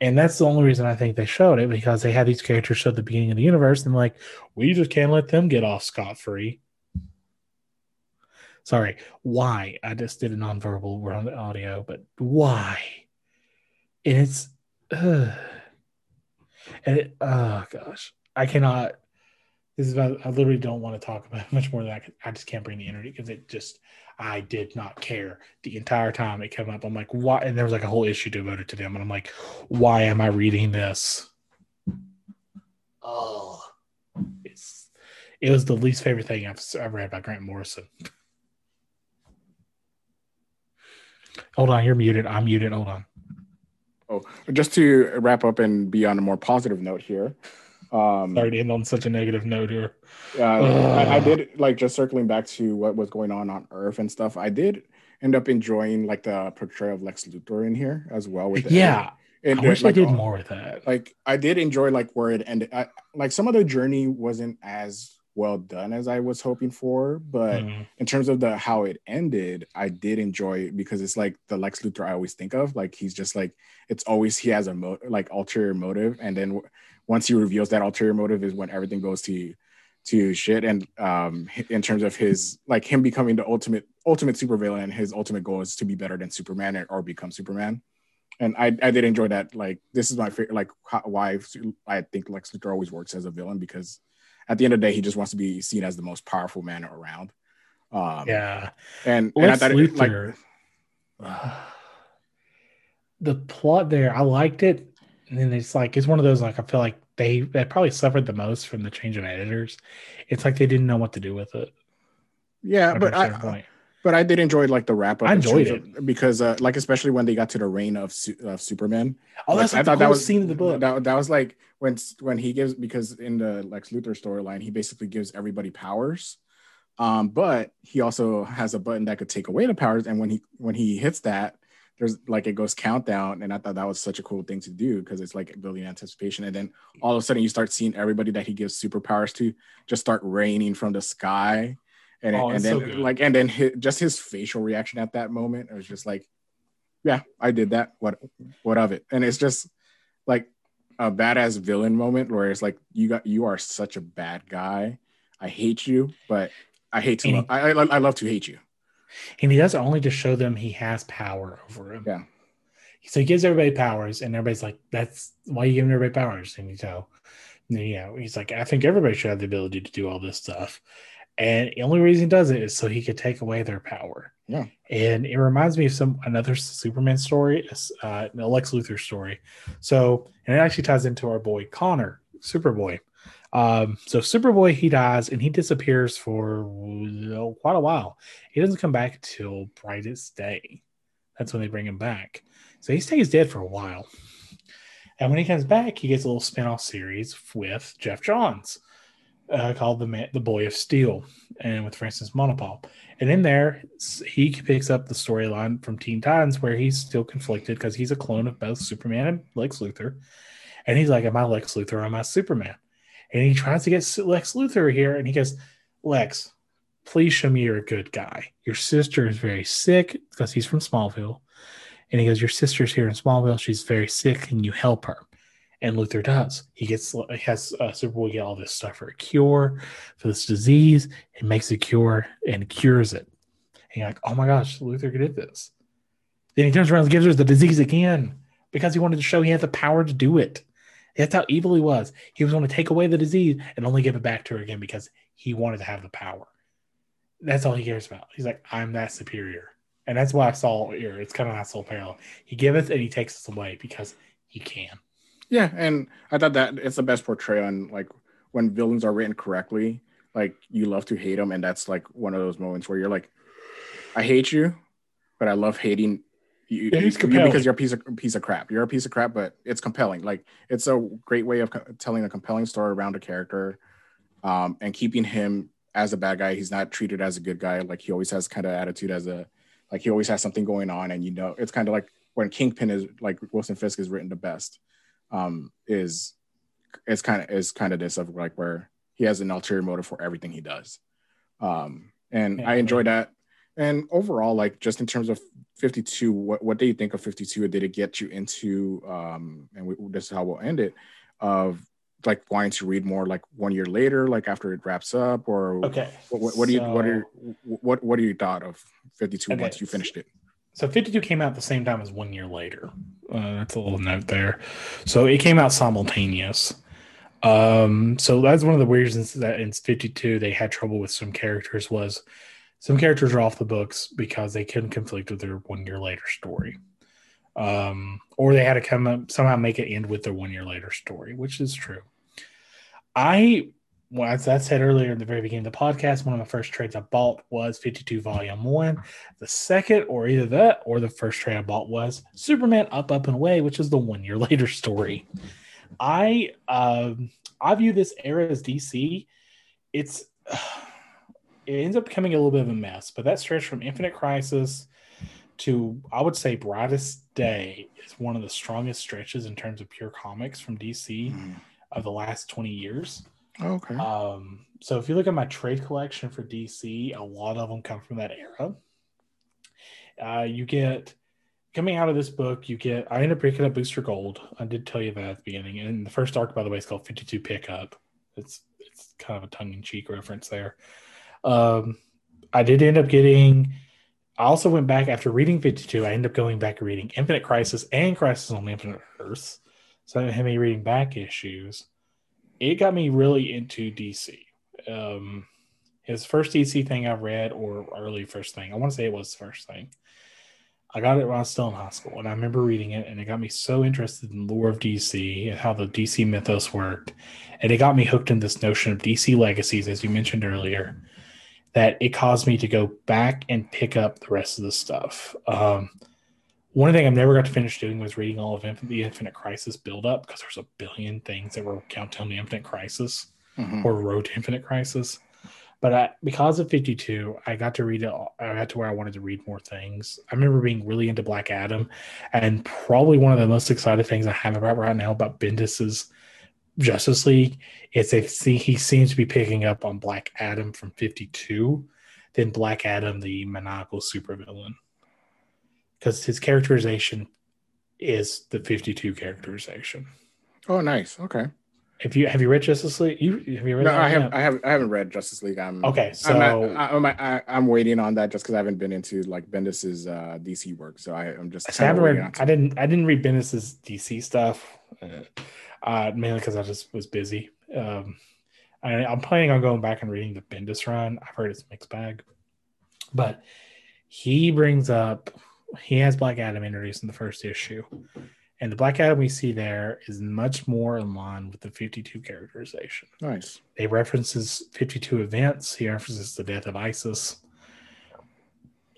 B: And that's the only reason I think they showed it because they had these characters show the beginning of the universe and like, we just can't let them get off scot free. Sorry, why? I just did a nonverbal. We're on the audio, but why? And it's uh, and it, oh gosh, I cannot. This is about. I literally don't want to talk about much more than that. I just can't bring the energy because it just. I did not care the entire time it came up. I'm like, why? And there was like a whole issue devoted to them, and I'm like, why am I reading this? Oh, it's. It was the least favorite thing I've ever read by Grant Morrison. Hold on, you're muted. I'm muted. Hold on.
A: Oh, just to wrap up and be on a more positive note here.
B: Um, Sorry to end on such a negative note here.
A: Uh, I, I, did like just circling back to what was going on on Earth and stuff. I did end up enjoying like the portrayal of Lex Luthor in here as well. With
B: yeah, and, I wish like, I did more with that.
A: Like I did enjoy like where it ended. I, like some of the journey wasn't as well done as I was hoping for. But mm-hmm. in terms of the how it ended, I did enjoy it because it's like the Lex Luthor I always think of. Like he's just like it's always he has a mo- like ulterior motive, and then once he reveals that ulterior motive is when everything goes to to shit. And um, in terms of his like him becoming the ultimate ultimate supervillain, his ultimate goal is to be better than Superman or become Superman. And I, I did enjoy that. Like this is my favorite. Like how, why I think Lex Luthor always works as a villain because at the end of the day, he just wants to be seen as the most powerful man around.
B: Um, yeah,
A: and, and I thought it, like
B: the plot there, I liked it, and then it's like it's one of those like I feel like they they probably suffered the most from the change of editors. It's like they didn't know what to do with it.
A: Yeah, but I, but I did enjoy like the wrap up.
B: I enjoyed it
A: because uh, like especially when they got to the reign of, of Superman.
B: Oh, that's
A: like,
B: I thought that was scene in the book.
A: That, that was like when when he gives because in the Lex Luthor storyline he basically gives everybody powers. Um, but he also has a button that could take away the powers, and when he when he hits that, there's like it goes countdown, and I thought that was such a cool thing to do because it's like building anticipation, and then all of a sudden you start seeing everybody that he gives superpowers to just start raining from the sky, and oh, and then so like and then his, just his facial reaction at that moment, it was just like, yeah, I did that. What what of it? And it's just like a badass villain moment where it's like you got you are such a bad guy. I hate you, but I hate to love, I, I, I love to hate you.
B: And he does it only to show them he has power over him.
A: Yeah.
B: So he gives everybody powers, and everybody's like, "That's why you giving everybody powers." And you know, and then, you know, he's like, "I think everybody should have the ability to do all this stuff." And the only reason he does it is so he could take away their power.
A: Yeah.
B: And it reminds me of some another Superman story, uh, Lex Luthor story. So, and it actually ties into our boy Conner, Superboy. Um, so Superboy he dies and he disappears for quite a while. He doesn't come back till Brightest Day. That's when they bring him back. So he stays dead for a while. And when he comes back, he gets a little spin-off series with Geoff Johns uh, called the Man, the Boy of Steel, and with Francis Manapul. And in there, he picks up the storyline from Teen Titans where he's still conflicted because he's a clone of both Superman and Lex Luthor. And he's like, "Am I Lex Luthor? Or am I Superman?" And he tries to get Lex Luthor here, and he goes, "Lex, please show me you're a good guy. Your sister is very sick because he's from Smallville." And he goes, "Your sister's here in Smallville. She's very sick. Can you help her?" and Luthor does. He gets he has uh, Superboy get all this stuff for a cure for this disease. It makes a cure and cures it. And you're like, oh my gosh, Luthor did this. Then he turns around and gives her the disease again because he wanted to show he had the power to do it. That's how evil he was. He was going to take away the disease and only give it back to her again because he wanted to have the power. That's all he cares about. He's like, I'm that superior. And that's why I saw here. It's kind of that soul parallel. He giveth and he takes us away because he can.
A: Yeah, and I thought that it's the best portrayal on like when villains are written correctly. Like you love to hate them, and that's like one of those moments where you're like, I hate you, but I love hating you, you, you because you're a piece of piece of crap. You're a piece of crap, but it's compelling. Like it's a great way of co- telling a compelling story around a character, um, and keeping him as a bad guy. He's not treated as a good guy. Like he always has kind of attitude as a like he always has something going on, and you know it's kind of like when Kingpin is like Wilson Fisk is written the best um, is is kind of is kind of this of like where he has an ulterior motive for everything he does. Um, and yeah, I enjoy that. And overall, like just in terms of 52, what, what do you think of 52? Did it get you into, um, and we, this is how we'll end it, of like wanting to read more like one year later, like after it wraps up, or
B: okay?
A: What, what, what so, do you what are what what are you thought of 52 okay. once you finished it?
B: So 52 came out at the same time as one year later. Uh, that's a little note there. So it came out simultaneous. Um, so that's one of the reasons that in 52 they had trouble with some characters was some characters are off the books because they couldn't conflict with their one year later story. Um, or they had to come up somehow make it end with their one year later story, which is true. I as I said earlier in the very beginning of the podcast, one of the first trades I bought was 52 Volume 1. The second, or either that or the first trade I bought was Superman Up, Up, and Away, which is the one year later story. I um, I view this era as DC. It's it ends up becoming a little bit of a mess, but that stretch from Infinite Crisis to I would say Brightest Day is one of the strongest stretches in terms of pure comics from DC mm. of the last 20 years.
A: Okay.
B: Um, so if you look at my trade collection for DC, a lot of them come from that era. Uh, you get coming out of this book, you get I ended up picking up Booster Gold. I did tell you that at the beginning. And the first arc, by the way, is called 52 Pickup. It's it's kind of a tongue-in-cheek reference there. Um, I did end up getting I also went back after reading 52. I ended up going back and reading Infinite Crisis and Crisis on Infinite Earths. So I had me reading back issues it got me really into DC. Um, his first DC thing I read, or early first thing, I want to say it was the first thing. I got it when I was still in high school, and I remember reading it, and it got me so interested in lore of DC and how the DC mythos worked, and it got me hooked in this notion of DC legacies, as you mentioned earlier, that it caused me to go back and pick up the rest of the stuff. Um, one thing I've never got to finish doing was reading all of the Infinite Crisis build up because there's a billion things that were countdown to Infinite Crisis mm-hmm. or Road to Infinite Crisis. But I, because of 52, I got to read it. I got to where I wanted to read more things. I remember being really into Black Adam, and probably one of the most excited things I have about right now about Bendis's Justice League is see he seems to be picking up on Black Adam from 52, then Black Adam, the maniacal supervillain, because his characterization is the 52 characterization.
A: Oh, nice. Okay.
B: Have you have you read Justice League? You have you read?
A: No, I have. I have. I haven't read Justice League. I'm
B: okay. So
A: I'm, I'm, I, am waiting on that just because I haven't been into like Bendis's uh, DC work. So I, am just.
B: I haven't read. I didn't. I didn't read Bendis's DC stuff, uh, mainly because I just was busy. Um, I, am planning on going back and reading the Bendis run. I've heard it's mixed bag, but he brings up he has Black Adam introduced in the first issue and the Black Adam we see there is much more in line with the 52 characterization.
A: Nice.
B: They references 52 events. He references the death of Isis.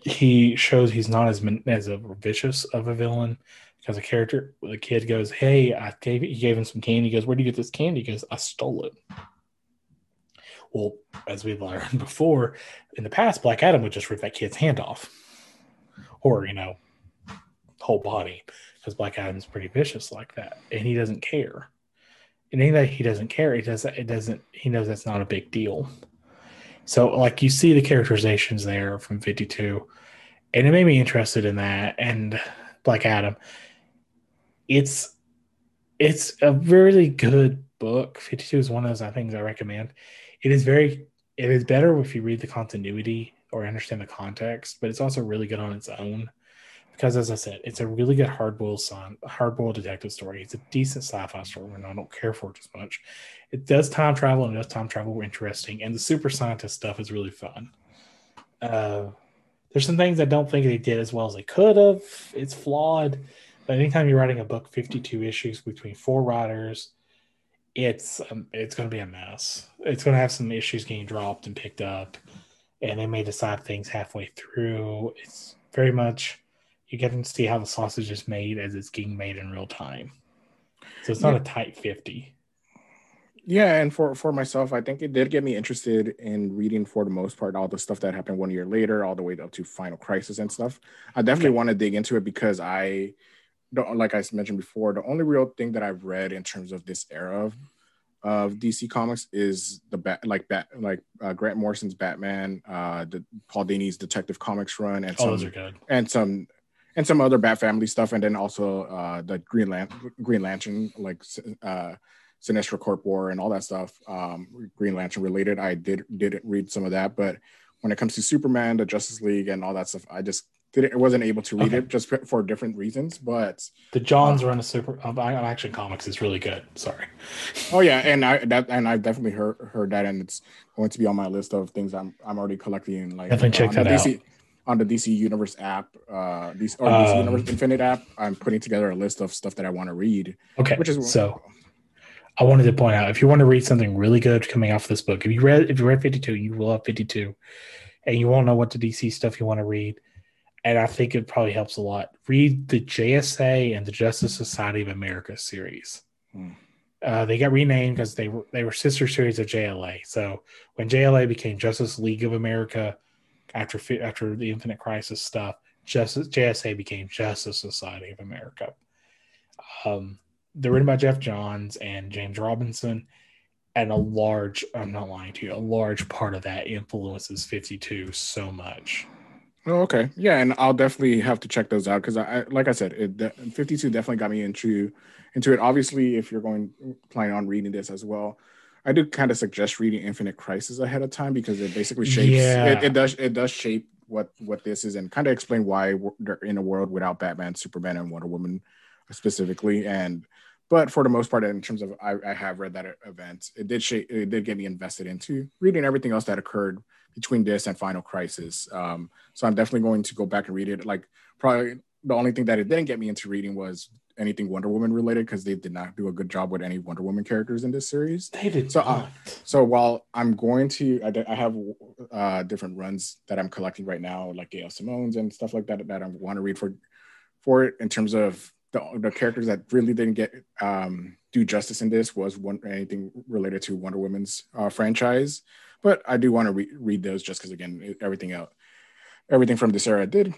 B: He shows he's not as as a vicious of a villain because a character, the kid goes, "Hey, I gave he gave him some candy." He goes, "Where do you get this candy?" He goes, "I stole it." Well, as we've learned before, in the past, Black Adam would just rip that kid's hand off, or you know, whole body because Black Adam's pretty vicious like that, and he doesn't care. And that he doesn't care, it doesn't. It doesn't. He knows that's not a big deal. So, like you see the characterizations there from Fifty Two, and it made me interested in that. And Black Adam, it's it's a really good book. Fifty Two is one of those things I recommend. It is very. It is better if you read the continuity or understand the context, but it's also really good on its own because as I said, it's a really good hardboiled son, hardboiled detective story. It's a decent sci-fi story, and I don't care for it as much. It does time travel and does time travel interesting, and the super scientist stuff is really fun. Uh, there's some things I don't think they did as well as they could have. It's flawed, but anytime you're writing a book, 52 issues between four writers, it's um, it's going to be a mess. It's going to have some issues getting dropped and picked up, and they may decide things halfway through. It's very much you get to see how the sausage is made as it's getting made in real time. So it's not yeah. a tight 50.
A: Yeah, and for for myself, I think it did get me interested in reading for the most part all the stuff that happened one year later, all the way up to Final Crisis and stuff. I definitely okay. want to dig into it because I don't like I mentioned before, the only real thing that I've read in terms of this era of, of DC Comics is the bat like bat like uh, Grant Morrison's Batman, uh, the Paul Dini's Detective Comics run, and
B: oh, some, those are good,
A: and some and some other Bat Family stuff, and then also uh, the Green Lan- Green Lantern, like uh, Sinestro Corp War and all that stuff, um, Green Lantern related. I did did read some of that, but when it comes to Superman, the Justice League, and all that stuff, I just didn't wasn't able to read okay. it just for different reasons. But
B: the Johns uh, run a super uh, action comics is really good. Sorry.
A: Oh yeah, and I that and I've definitely heard heard that, and it's going to be on my list of things I'm I'm already collecting. Like
B: definitely check that DC, out
A: on the DC Universe app, uh, DC, or DC um, Universe Infinite app, I'm putting together a list of stuff that I want to read.
B: Okay, which is so. I wanted to point out if you want to read something really good coming off this book, if you read if you read 52, you will have 52, and you won't know what the DC stuff you want to read. And I think it probably helps a lot. Read the JSA and the Justice Society of America series. Hmm. Uh, they got renamed because they were they were sister series of JLA. So when JLA became Justice League of America, after after the Infinite Crisis stuff, Justice JSA became Justice Society of America. Um, they're written by Geoff Johns and James Robinson, and a large I'm not lying to you, a large part of that influences 52 so much.
A: Oh, okay, yeah, and I'll definitely have to check those out because I, like I said, it, 52 definitely got me into into it. Obviously, if you're going planning on reading this as well, I do kind of suggest reading Infinite Crisis ahead of time because it basically shapes yeah. it, it does it does shape what what this is and kind of explain why we're in a world without Batman, Superman, and Wonder Woman specifically. And but for the most part, in terms of I, I have read that event, it did shape it did get me invested into reading everything else that occurred between this and Final Crisis. Um, so I'm definitely going to go back and read it. Like probably the only thing that it didn't get me into reading was anything Wonder Woman related because they did not do a good job with any Wonder Woman characters in this series.
B: They did
A: so. Uh, so while I'm going to, I, I have uh, different runs that I'm collecting right now, like Gail Simone's and stuff like that that I want to read for for it in terms of the, the characters that really didn't get um, do justice in this was one anything related to Wonder Woman's uh, franchise. But I do want to re- read those just because again, everything out, everything from this era did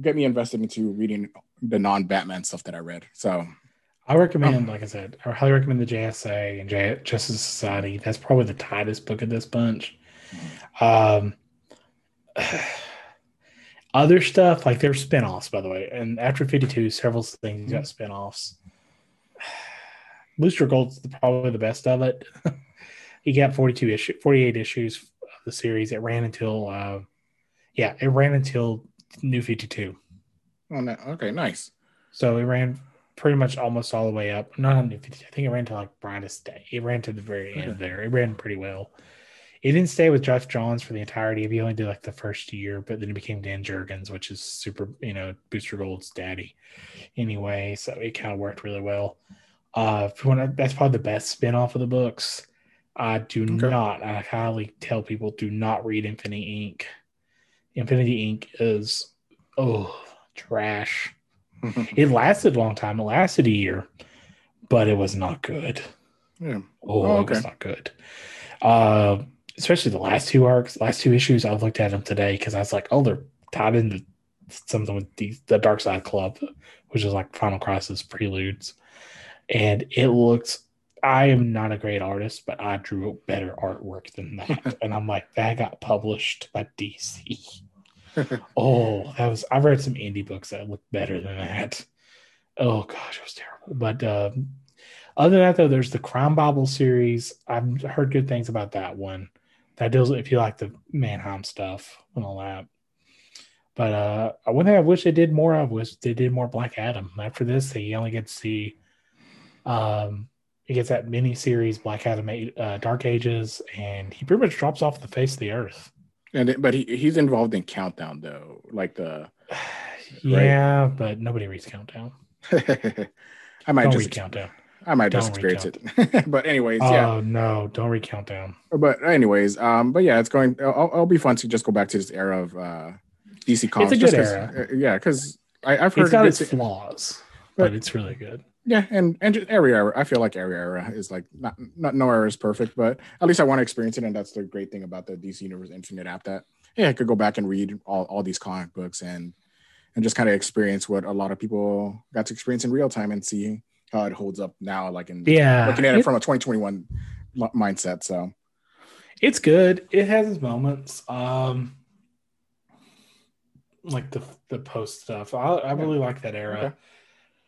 A: get me invested into reading the non Batman stuff that I read. So
B: I recommend, um, like I said, I highly recommend the JSA and J- Justice Society. That's probably the tightest book of this bunch. Um, other stuff like there's spinoffs, by the way, and after 52, several things got spinoffs. Booster Gold's probably the best of it. he got 42 issue, 48 issues of the series. It ran until, uh, yeah, it ran until New 52.
A: Oh, no. okay, nice.
B: So it ran pretty much almost all the way up. Not on New 52. I think it ran to like Brightest Day. It ran to the very end there. It ran pretty well. it didn't stay with Geoff Johns for the entirety. He only did like the first year, but then it became Dan Jurgens, which is super, you know, Booster Gold's daddy. Anyway, so it kind of worked really well. Uh, that's probably the best spinoff of the books. I do okay. not. I highly tell people do not read Infinity Inc. Infinity Inc. is oh trash. it lasted a long time. It lasted a year, but it was not good.
A: Yeah.
B: Oh, oh okay. it was not good. Uh, especially the last two arcs, last two issues. I've looked at them today because I was like, oh, they're tied into something with the, the Side Club, which is like Final Crisis preludes, and it looks. I am not a great artist, but I drew better artwork than that, and I'm like, that got published by DC. oh, that was. I've read some indie books that look better than that. Oh gosh, it was terrible. But um, other than that, though, there's the Crime Bible series. I've heard good things about that one that deals if you like the Mannheim stuff and all that. But uh, one thing I wish they did more of was they did more Black Adam. After this, they only get to see um, he gets that mini series Black Adam uh, Dark Ages, and he pretty much drops off the face of the earth.
A: And but he he's involved in Countdown though, like the
B: yeah, right? but nobody reads Countdown.
A: I might Don't just Countdown. I might don't just experience it. but anyways, oh, yeah.
B: no, don't read countdown.
A: But anyways, um, but yeah, it's going. I'll, I'll be fun to just go back to this era of uh, DC comics.
B: It's a good era.
A: Uh, yeah, because I've heard
B: it's got its flaws, but, but, it's really good.
A: Yeah, and and just every era, I feel like every era is like not not no era is perfect, but at least I want to experience it, and that's the great thing about the DC Universe Infinite app. That yeah, I could go back and read all all these comic books and and just kind of experience what a lot of people got to experience in real time and see how it holds up now, like in
B: yeah,
A: looking at it, it from a 2021 mindset. So
B: it's good. It has its moments. Um, like the the post stuff. I, I really like that era. Okay.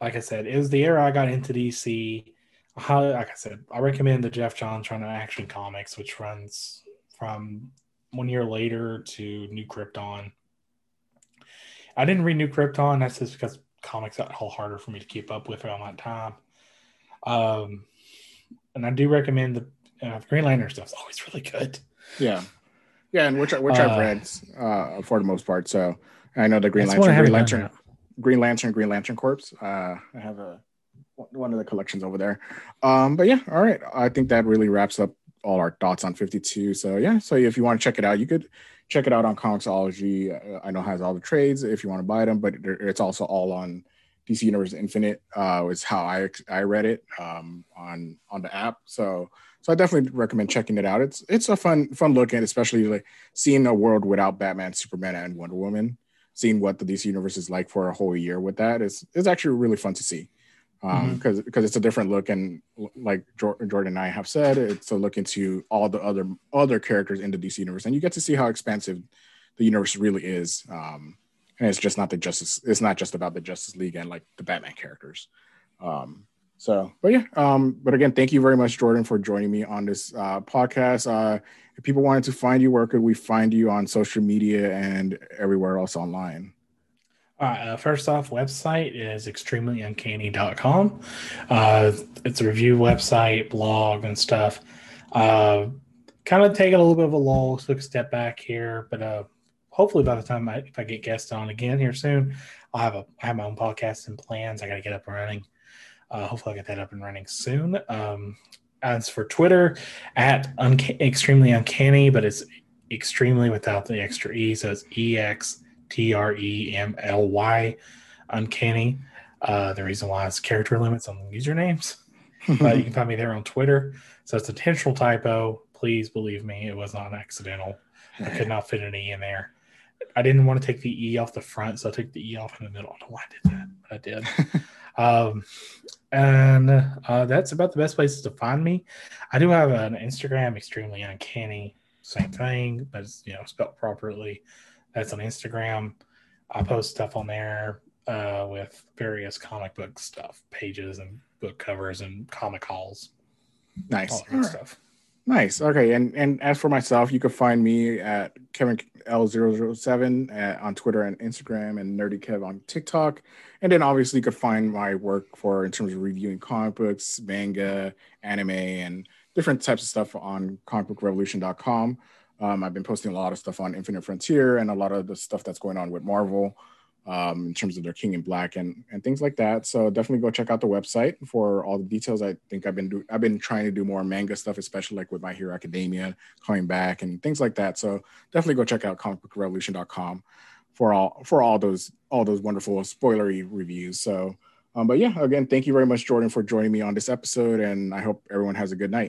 B: Like I said, it was the era I got into DC. How, like I said, I recommend the Geoff Johns Run of Action Comics, which runs from one year later to New Krypton. I didn't read New Krypton. That's just because comics got a whole harder for me to keep up with around that time. Um, and I do recommend the uh, Green Lantern stuff's always really good.
A: Yeah, yeah, and which which uh, I've read uh, for the most part. So I know the Green Lantern, Green Lantern, Green Lantern, Green Lantern Corps. Uh, I have a one of the collections over there. Um, but yeah, all right. I think that really wraps up all our thoughts on 52. So yeah, so if you want to check it out, you could check it out on comiXology. Uh, I know has all the trades if you want to buy them, but it's also all on DC Universe Infinite. Uh, is how I I read it um, on on the app. So so I definitely recommend checking it out. It's it's a fun fun look at, especially like seeing a world without Batman, Superman, and Wonder Woman. Seeing what the DC Universe is like for a whole year with that is is actually really fun to see. Um because mm-hmm. because it's a different look and like jordan and i have said it's a look into all the other other characters in the dc universe and you get to see how expansive the universe really is um and it's just not the justice it's not just about the justice league and like the batman characters. Um so but yeah um but again thank you very much jordan for joining me on this uh podcast. Uh if people wanted to find you where could we find you on social media and everywhere else online
B: right, uh, first off, website is extremelyuncanny.com. Uh, it's a review website, blog, and stuff. Uh, kind of taking a little bit of a lull, took a step back here, but uh, hopefully by the time I, if I get guests on again here soon, I'll have a I have my own podcast and plans. I got to get up and running. Uh, hopefully, I'll get that up and running soon. Um, as for Twitter, at unca- extremely uncanny, but it's extremely without the extra e, so it's ex T R E M L Y, Uncanny. Uh, the reason why is character limits on the usernames. but you can find me there on Twitter. So it's a intentional typo. Please believe me, it was not accidental. I could not fit an E in there. I didn't want to take the E off the front, so I took the E off in the middle. I don't know why I did that, but I did. um, and uh, that's about the best places to find me. I do have an Instagram, extremely uncanny, same thing, but it's you know spelled properly. That's on Instagram. I post stuff on there uh, with various comic book stuff, pages and book covers and comic hauls.
A: Nice all that stuff. Nice. Okay. And and as for myself, you can find me at Kevin L007 at, on Twitter and Instagram and Nerdy Kev on TikTok. And then obviously you could find my work for in terms of reviewing comic books, manga, anime, and different types of stuff on comicbookrevolution.com. Um, I've been posting a lot of stuff on Infinite Frontier and a lot of the stuff that's going on with Marvel um, in terms of their King in Black and and things like that. So definitely go check out the website for all the details. I think I've been do, I've been trying to do more manga stuff, especially like with My Hero Academia coming back and things like that. So definitely go check out comicbookrevolution.com for all for all those all those wonderful spoilery reviews. So, um, but yeah, again, thank you very much, Jordan, for joining me on this episode, and I hope everyone has a good night.